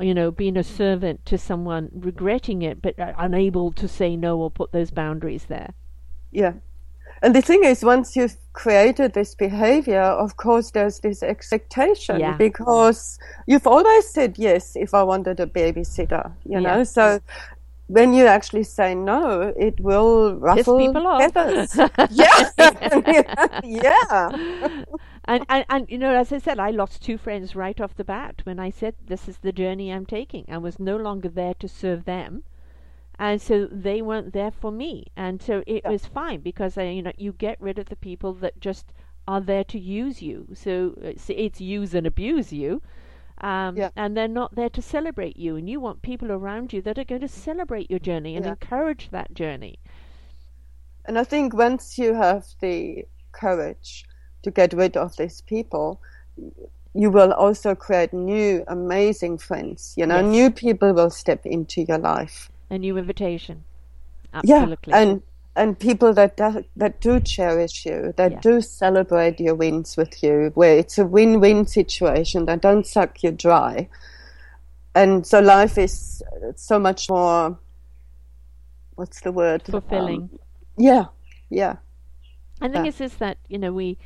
you know, being a servant to someone regretting it but uh, unable to say no or put those boundaries there. yeah. And the thing is, once you've created this behavior, of course, there's this expectation Yeah. because you've always said yes if I wanted a babysitter, you know. Yeah. So when you actually say no, it will ruffle people off. feathers. [laughs] yeah, [laughs] yeah. And, and and you know, as I said, I lost two friends right off the bat when I said this is the journey I'm taking. I was no longer there to serve them, and so they weren't there for me. And so it was fine because I, you know, you get rid of the people that just are there to use you. So it's, it's use and abuse you. Um, Yeah. And they're not there to celebrate you, and you want people around you that are going to celebrate your journey and Yeah. encourage that journey. And I think once you have the courage to get rid of these people, you will also create new amazing friends. You know, Yes. new people will step into your life. A new invitation. Absolutely. Yeah, and and people that do, that do cherish you, that Yeah. do celebrate your wins with you, where it's a win-win situation. That don't suck you dry. And so life is so much more. What's the word? fulfilling. Um, yeah, yeah. And the thing Yeah. is, is that you know we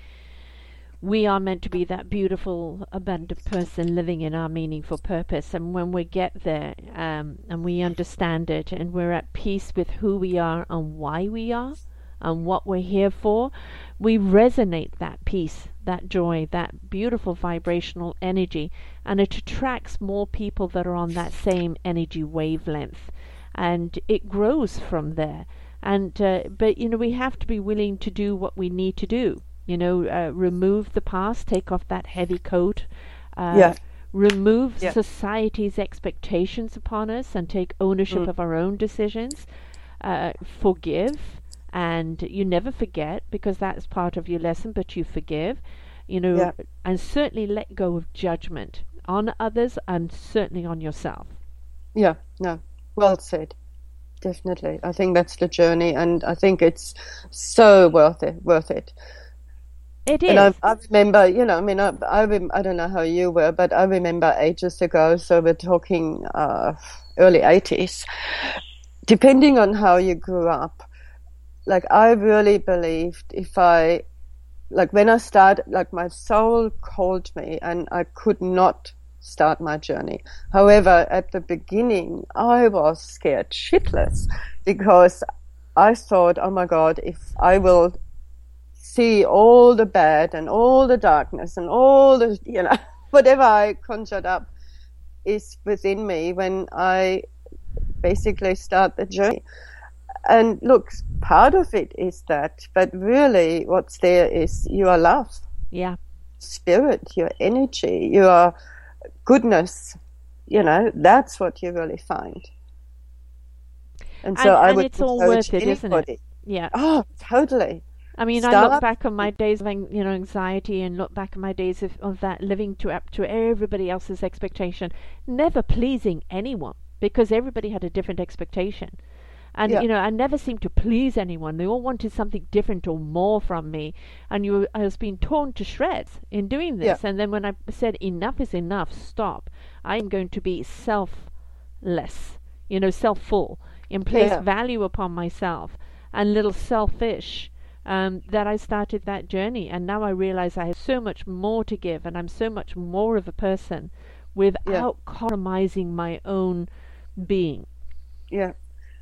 we are meant to be that beautiful, abundant person living in our meaningful purpose. And when we get there, um, and we understand it, and we're at peace with who we are and why we are, and what we're here for, we resonate that peace, that joy, that beautiful vibrational energy, and it attracts more people that are on that same energy wavelength, and it grows from there. And uh, but you know we have to be willing to do what we need to do you know uh, remove the past take off that heavy coat uh, Yeah. remove Yeah. society's expectations upon us and take ownership Mm. of our own decisions uh, forgive and you never forget because that's part of your lesson but you forgive you know Yeah. and certainly let go of judgment on others and certainly on yourself Yeah, no, well said. Definitely, I think that's the journey, and I think it's so worth it. Worth it. It is And I, I remember, you know, I mean, I, I, rem- I don't know how you were, but I remember ages ago. So we're talking uh, early eighties. Depending on how you grew up, like I really believed if I, like when I started, like my soul called me, and I could not start my journey. However, at the beginning, I was scared shitless because I thought, oh my God, if I will see all the bad and all the darkness and all the, you know, [laughs] whatever I conjured up is within me when I basically start the journey. And look, part of it is that, but really what's there is your love, yeah spirit, your energy, your goodness. You know, that's what you really find. And so And- I and would it's all worth it, isn't it? anybody. yeah Oh, totally. I mean, I look back on my days of you know anxiety and look back on my days of, of that living to up to everybody else's expectation, never pleasing anyone because everybody had a different expectation. And you know, I never seemed to please anyone. They all wanted something different or more from me, and you, I was being torn to shreds in doing this. And then when I said enough is enough, stop. I am going to be selfless, you know, self-full, and place Yeah. value upon myself, and little selfish um, that I started that journey. And now I realize I have so much more to give, and I'm so much more of a person without compromising my own being. Yeah.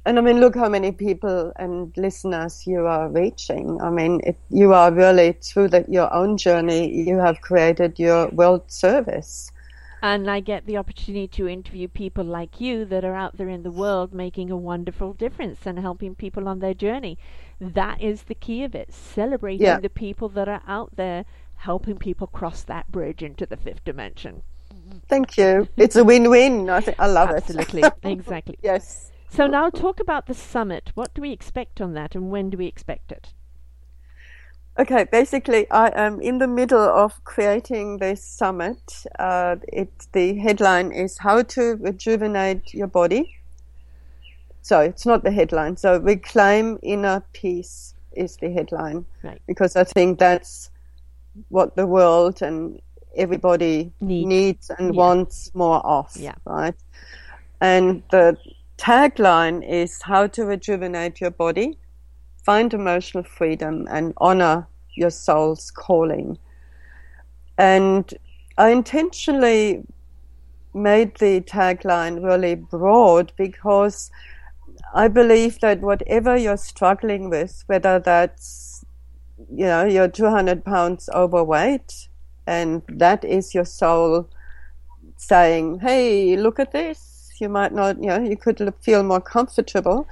And I mean, look how many people and listeners you are reaching. I mean, it, you are really through the, your own journey, you have created your world service. And I get the opportunity to interview people like you that are out there in the world making a wonderful difference and helping people on their journey. That is the key of it. Celebrating Yeah. the people that are out there helping people cross that bridge into the fifth dimension. Thank you. It's a win-win. I think I love Absolutely. it. [laughs] exactly. yes. So now talk about the summit. What do we expect on that and when do we expect it? Okay, basically, I am in the middle of creating this summit. Uh, it the headline is "How to Rejuvenate Your Body." So it's not the headline. So reclaim inner peace is the headline, Right. because I think that's what the world and everybody Needs. needs and Yeah. wants more of. Yeah. Right. And the tagline is "How to Rejuvenate Your Body." find emotional freedom and honor your soul's calling. And I intentionally made the tagline really broad because I believe that whatever you're struggling with, whether that's, you know, you're 200 pounds overweight and that is your soul saying, hey, look at this. You might not, you know, you could feel more comfortable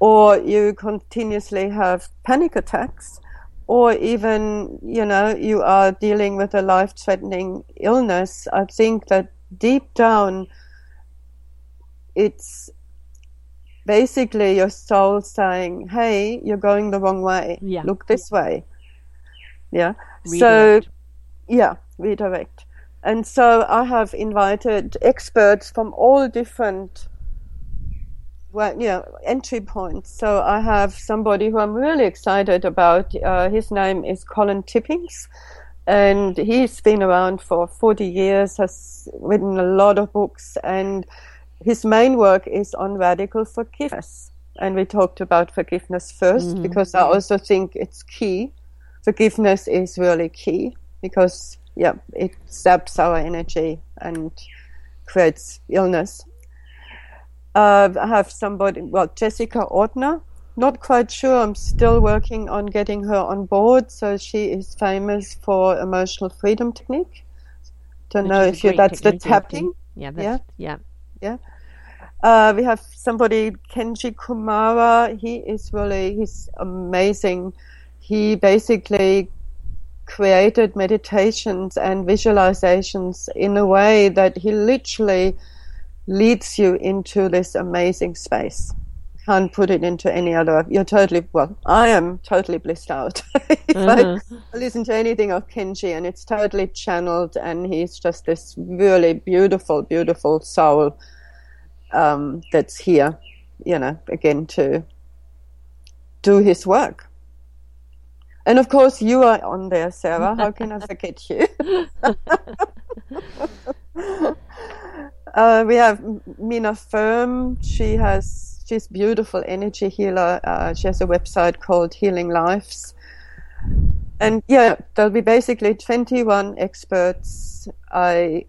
or you continuously have panic attacks, or even, you know, you are dealing with a life threatening illness, I think that deep down it's basically your soul saying, hey, you're going the wrong way. Yeah. Look this way. Yeah. So, Redirect. yeah, redirect. And so I have invited experts from all different well, you know, entry points. So I have somebody who I'm really excited about. Uh, his name is Colin Tippings, and he's been around for 40 years, has written a lot of books, and his main work is on radical forgiveness. And we talked about forgiveness 1st because I also think it's key. Forgiveness is really key because, yeah, it saps our energy and creates illness. Uh, I have somebody, well, Jessica Ortner. Not quite sure. I'm still working on getting her on board. So she is famous for emotional freedom technique. Don't Which know if you, that's the tapping. Yeah, that's, yeah. Uh, we have somebody, Kenji Kumara. He is really, he's amazing. He basically created meditations and visualizations in a way that he literally leads you into this amazing space. Can't put it into any other. You're totally, well, I am totally blissed out. [laughs] if Uh-huh. I listen to anything of Kenji and it's totally channeled and he's just this really beautiful, beautiful soul um, that's here, you know, again to do his work. And of course, you are on there, Sarah. How can I forget you? [laughs] [laughs] uh, we have Mina Firm. She has she's beautiful energy healer. Uh, she has a website called Healing Lives. And yeah, there'll be basically 21 experts. I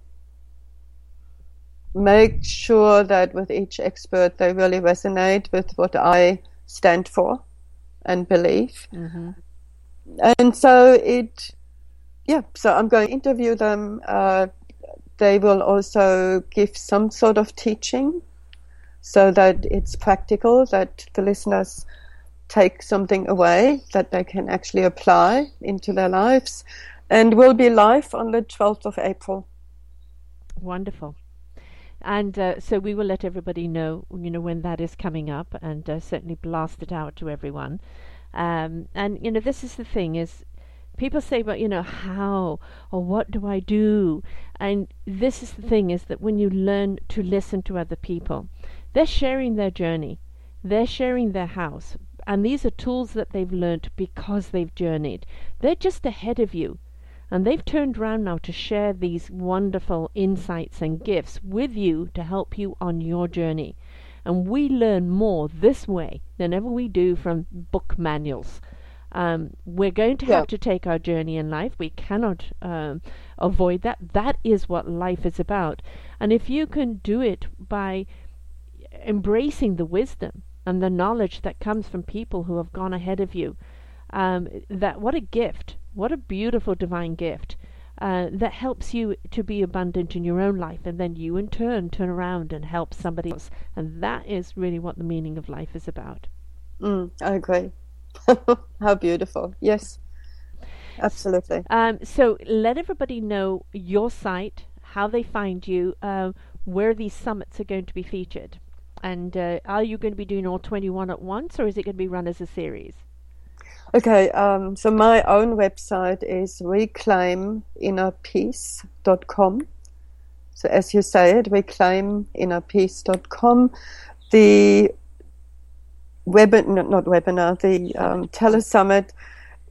make sure that with each expert they really resonate with what I stand for and believe. And so it, yeah, so I'm going to interview them. Uh, they will also give some sort of teaching so that it's practical, that the listeners take something away that they can actually apply into their lives. And we'll be live on the 12th of April. Wonderful. And uh, so we will let everybody know, you know, when that is coming up, and uh, certainly blast it out to everyone. Um, and you know, this is the thing: is people say, "But you know, how or what do I do?" And this is the thing: is that when you learn to listen to other people, they're sharing their journey, they're sharing their house, and these are tools that they've learned because they've journeyed. They're just ahead of you. And they've turned around now to share these wonderful insights and gifts with you to help you on your journey. And we learn more this way than ever we do from book manuals. Um, we're going to have to take our journey in life. We cannot um, avoid that. That is what life is about. And if you can do it by embracing the wisdom and the knowledge that comes from people who have gone ahead of you, um, that what a gift, what a beautiful divine gift. Uh, that helps you to be abundant in your own life, and then you in turn turn around and help somebody else. And that is really what the meaning of life is about. Mm, I agree. [laughs] How beautiful. Yes, absolutely. Um, so let everybody know your site, how they find you, uh, where these summits are going to be featured. And uh, are you going to be doing all 21 at once, or is it going to be run as a series? Okay, um, so my own website is reclaiminnerpeace.com. So as you say it, reclaiminnerpeace.com. The webin no, not webinar, the um, telesummit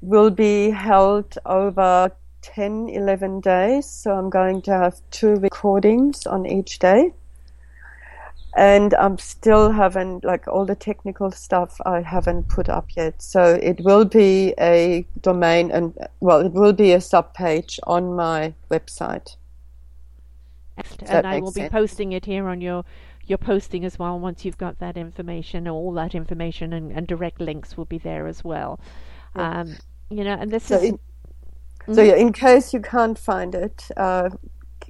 will be held over 10, 11 days. So I'm going to have two recordings on each day. And I'm still haven't, like all the technical stuff I haven't put up yet. So it will be a domain and, well, it will be a sub page on my website. And I will be sense. posting it here on your your posting as well once you've got that information all that information and, and direct links will be there as well Yeah. um, you know and this So is in, so yeah, in case you can't find it, uh,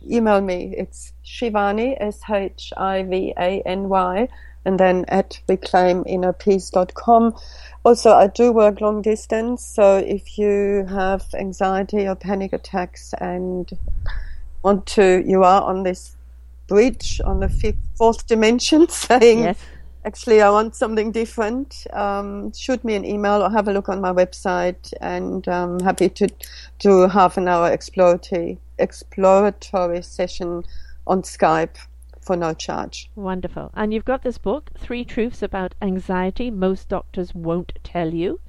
email me. It's Shivani S H I V A N Y, and then at reclaiminnerpeace.com. Also, I do work long distance, so if you have anxiety or panic attacks and want to, you are on this bridge on the fifth, fourth dimension, [laughs] saying yes actually I want something different, um, shoot me an email or have a look on my website and I'm happy to do half an hour exploratory, exploratory session on Skype for no charge. wonderful. And you've got this book three truths about anxiety most doctors won't tell you.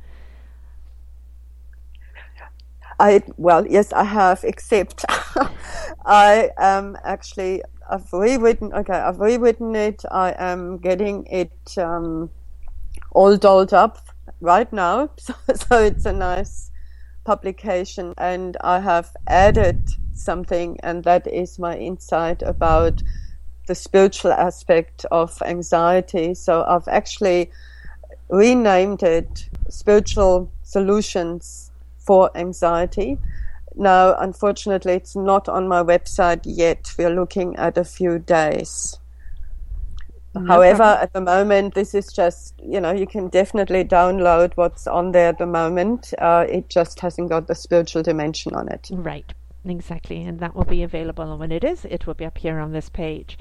I well, yes, I have, except [laughs] I am actually I've rewritten. Okay, I've rewritten it. I am getting it um, all dolled up right now, [laughs] so, so it's a nice publication, and I have added something, and that is my insight about the spiritual aspect of anxiety. So I've actually renamed it Spiritual Solutions for Anxiety. Now, unfortunately, it's not on my website yet. We're looking at a few days. However, at the moment, this is just, you know, you can definitely download what's on there at the moment. Uh, it just hasn't got the spiritual dimension on it. Right, exactly, and that will be available. And when it is, it will be up here on this page.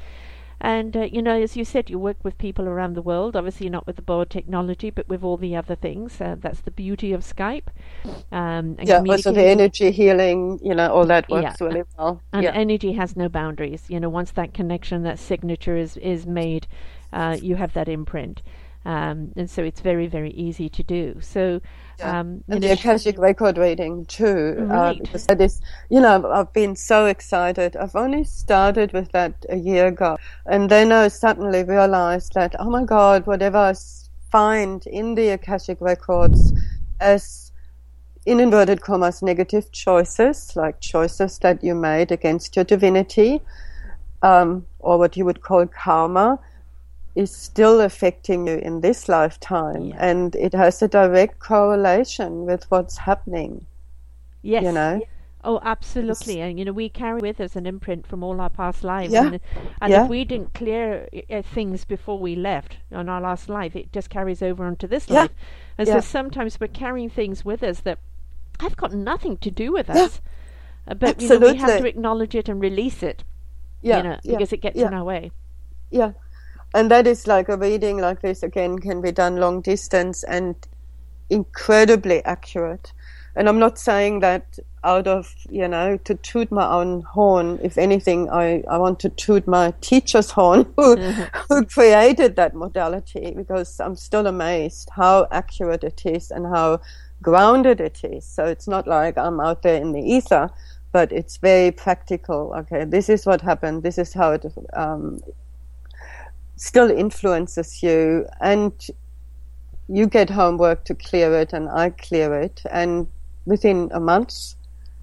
And uh, you know, as you said, you work with people around the world. Obviously, not with the BAUD technology, but with all the other things. Uh, that's the beauty of Skype. Um, and Yeah, also the energy healing, you know, all that works Yeah. really well. and yeah. energy has no boundaries. You know, once that connection, that signature is is made, uh, you have that imprint. Um, and so it's very, very easy to do. So, Yeah. um, and know, the Akashic record reading too. Uh, Right. because that is, you know, I've been so excited. I've only started with that a year ago, and then I suddenly realized that, oh my God, whatever I find in the Akashic records as in inverted commas negative choices, like choices that you made against your divinity, um, or what you would call karma, is still affecting you in this lifetime, Yeah. and it has a direct correlation with what's happening. yes, You know, Oh, absolutely. And, you know, we carry with us an imprint from all our past lives. Yeah. And, and Yeah. if we didn't clear uh, things before we left on our last life, it just carries over onto this Yeah. life. And so sometimes we're carrying things with us that have got nothing to do with us. Uh, but, you know, we have to acknowledge it and release it, yeah, you know, because it gets in our way. Yeah. And that is like a reading like this again can be done long distance and incredibly accurate. And I'm not saying that out of, you know, to toot my own horn. If anything, I, I want to toot my teacher's horn [laughs] who, who created that modality because I'm still amazed how accurate it is and how grounded it is. So it's not like I'm out there in the ether, but it's very practical. Okay, this is what happened. This is how it um, still influences you. And you get homework to clear it, and I clear it. And within a month,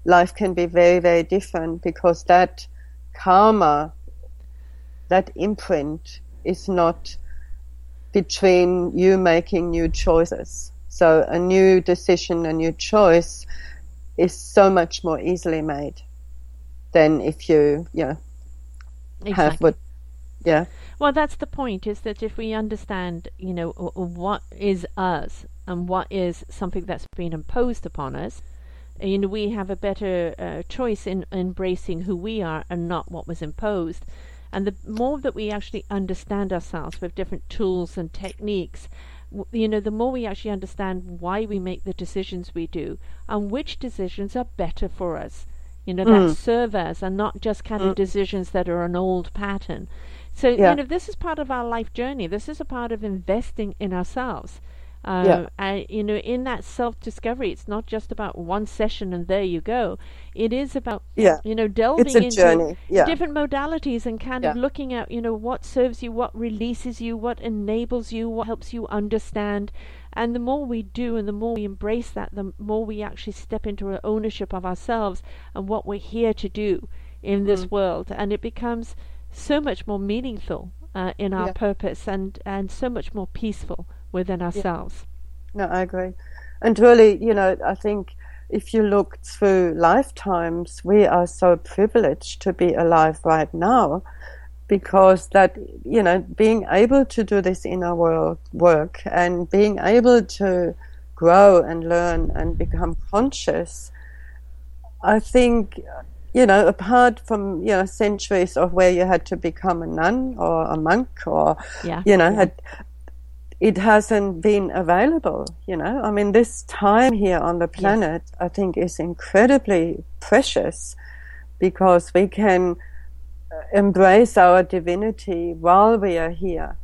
life can be very, very different because that karma, that imprint is not between you making new choices. So a new decision, a new choice is so much more easily made than if you, yeah, exactly. have what, yeah. Well, that's the point. Is that if we understand, you know, what is us and what is something that's been imposed upon us, you know, we have a better uh, choice in embracing who we are and not what was imposed. And the more that we actually understand ourselves with different tools and techniques, you know, the more we actually understand why we make the decisions we do and which decisions are better for us, you know, Mm. that serve us and not just kind of decisions that are an old pattern. So, Yeah. you know, this is part of our life journey. This is a part of investing in ourselves. Uh, Yeah. and, you know, in that self discovery, it's not just about one session and there you go. It is about, Yeah. you know, delving into. Yeah. different modalities and kind of looking at, you know, what serves you, what releases you, what enables you, what helps you understand. And the more we do and the more we embrace that, the more we actually step into a ownership of ourselves and what we're here to do in Mm. this world. And it becomes so much more meaningful uh, in our Yeah. purpose and, and so much more peaceful within ourselves. No, I agree. And really, you know, I think if you look through lifetimes, we are so privileged to be alive right now because that, you know, being able to do this inner world work and being able to grow and learn and become conscious, I think, you know, apart from, you know, centuries of where you had to become a nun or a monk or, Yeah. you know, had it hasn't been available, you know. I mean, this time here on the planet, I think, is incredibly precious because we can uh, embrace our divinity while we are here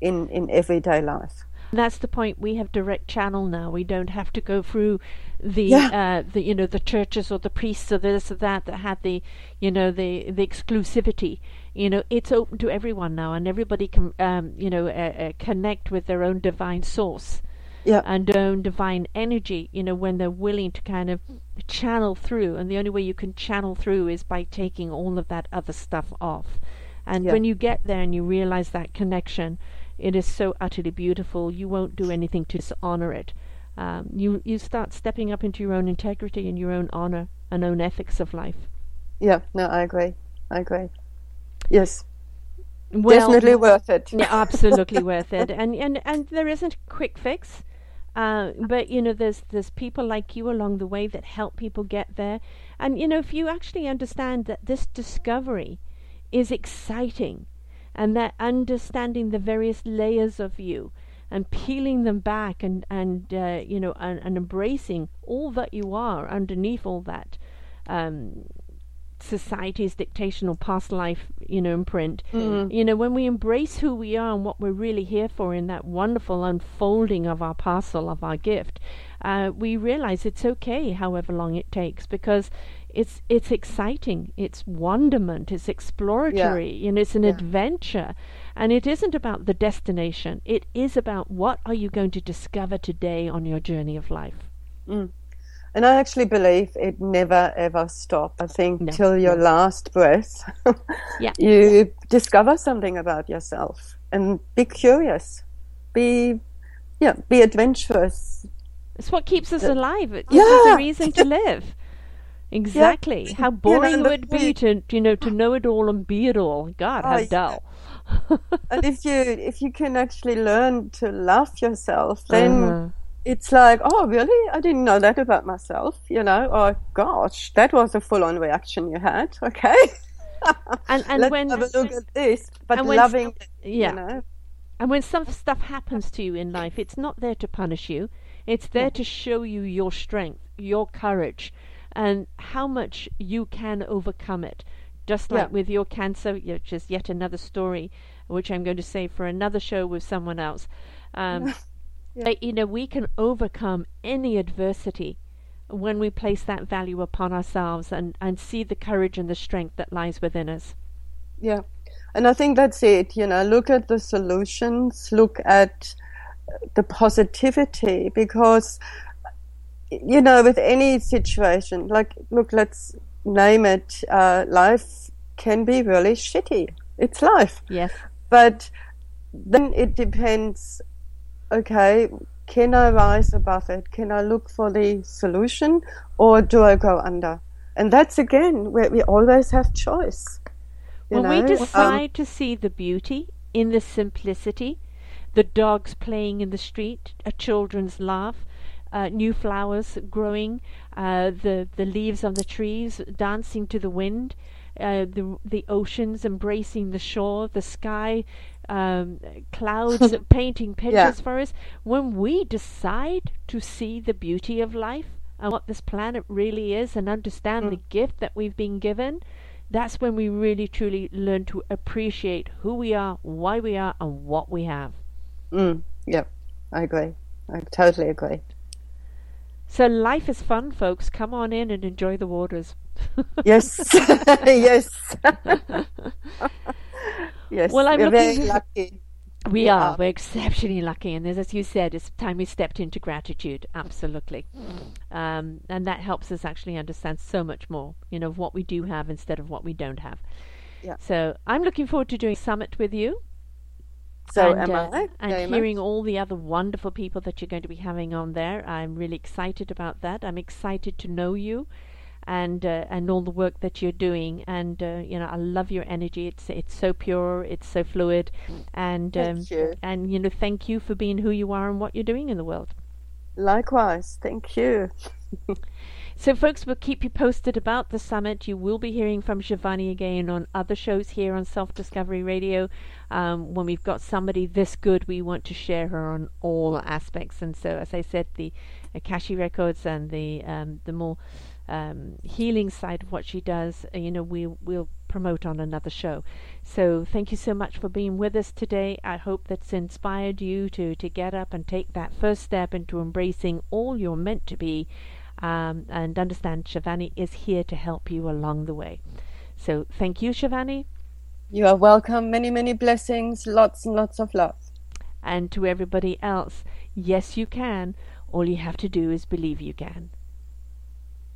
in, in everyday life. That's the point. We have direct channel now. We don't have to go through the, Yeah. uh, the you know, the churches or the priests or this or that that had the, you know, the the exclusivity. You know, it's open to everyone now, and everybody can, um, you know, uh, uh, connect with their own divine source Yeah. and their own divine energy. You know, when they're willing to kind of channel through, and the only way you can channel through is by taking all of that other stuff off. And Yeah. when you get there and you realize that connection, it is so utterly beautiful. You won't do anything to dishonor it. Um, you you start stepping up into your own integrity and your own honor and own ethics of life. Yeah, no, I agree. I agree. Yes, Well, definitely worth it. Yeah, absolutely [laughs] worth it. And and and there isn't a quick fix. Uh, but you know, there's there's people like you along the way that help people get there. And you know, if you actually understand that this discovery is exciting, and that understanding the various layers of you and peeling them back and and uh, you know and, and embracing all that you are underneath all that um, society's dictation or past life, you know, imprint. You know, when we embrace who we are and what we're really here for in that wonderful unfolding of our parcel of our gift, uh, we realize it's okay, however long it takes, because it's it's exciting, it's wonderment, it's exploratory, you know, it's an Yeah. adventure, and it isn't about the destination. It is about what are you going to discover today on your journey of life. Mm. And I actually believe it never ever stops. I think No, till your last breath, Yeah. [laughs] you discover something about yourself and be curious, be yeah, be adventurous. It's what keeps us alive. It gives us Yeah. a reason to [laughs] live. Exactly. How boring and it would be to you know to [gasps] know it all and be it all. God, how Oh, yeah. dull. [laughs] And if you if you can actually learn to love yourself, then Uh-huh. it's like, oh, really? I didn't know that about myself. You know? Oh, gosh, that was a full-on reaction you had. [laughs] Okay, and and let's when have a look at this. But loving, yeah. you know, And when some stuff happens to you in life, it's not there to punish you. It's there to show you your strength, your courage, and how much you can overcome it. Just like Yeah. with your cancer, which is yet another story, which I'm going to say for another show with someone else. Um, [laughs] Yeah. you know, we can overcome any adversity when we place that value upon ourselves and, and see the courage and the strength that lies within us. Yeah. And I think that's it. You know, look at the solutions, look at the positivity, because, you know, with any situation, like, look, let's name it, uh, life can be really shitty. It's life. Yes. But then it depends okay, can I rise above it? Can I look for the solution or do I go under? And that's again where we always have choice. When we? Um, decide to see the beauty in the simplicity, the dogs playing in the street, a children's laugh, uh, new flowers growing, uh, the the leaves on the trees dancing to the wind, uh, the the oceans embracing the shore, the sky, um, clouds [laughs] painting pictures for us. When we decide to see the beauty of life and what this planet really is, and understand the gift that we've been given, that's when we really truly learn to appreciate who we are, why we are, and what we have. Mm, yep, I agree. I totally agree. So life is fun, folks. Come on in and enjoy the waters. [laughs] Yes, [laughs] yes, [laughs] yes. Well, I'm we're very lucky. We We are. are. We're exceptionally lucky, and as, as you said, it's time we stepped into gratitude. Absolutely, um, and that helps us actually understand so much more, you know, of what we do have instead of what we don't have. Yeah. So I'm looking forward to doing a summit with you. So and, am uh, I. And very hearing much. all the other wonderful people that you're going to be having on there, I'm really excited about that. I'm excited to know you, and uh, and all the work that you're doing. And uh, you know, I love your energy. It's it's so pure. It's so fluid, and um, you. and you know, thank you for being who you are and what you're doing in the world. Likewise, thank you. [laughs] So, folks, we'll keep you posted about the summit. You will be hearing from Shivani again on other shows here on Self Discovery Radio. Um, when we've got somebody this good, we want to share her on all aspects. And so, as I said, the Akashic records and the um, the more um, healing side of what she does, uh, you know, we will promote on another show. So, thank you so much for being with us today. I hope that's inspired you to to get up and take that first step into embracing all you're meant to be um, and understand Shivani is here to help you along the way. So thank you, Shivani, You are welcome. Many, many blessings. Lots and lots of love. and to everybody else. Yes, you can. All you have to do is believe you can.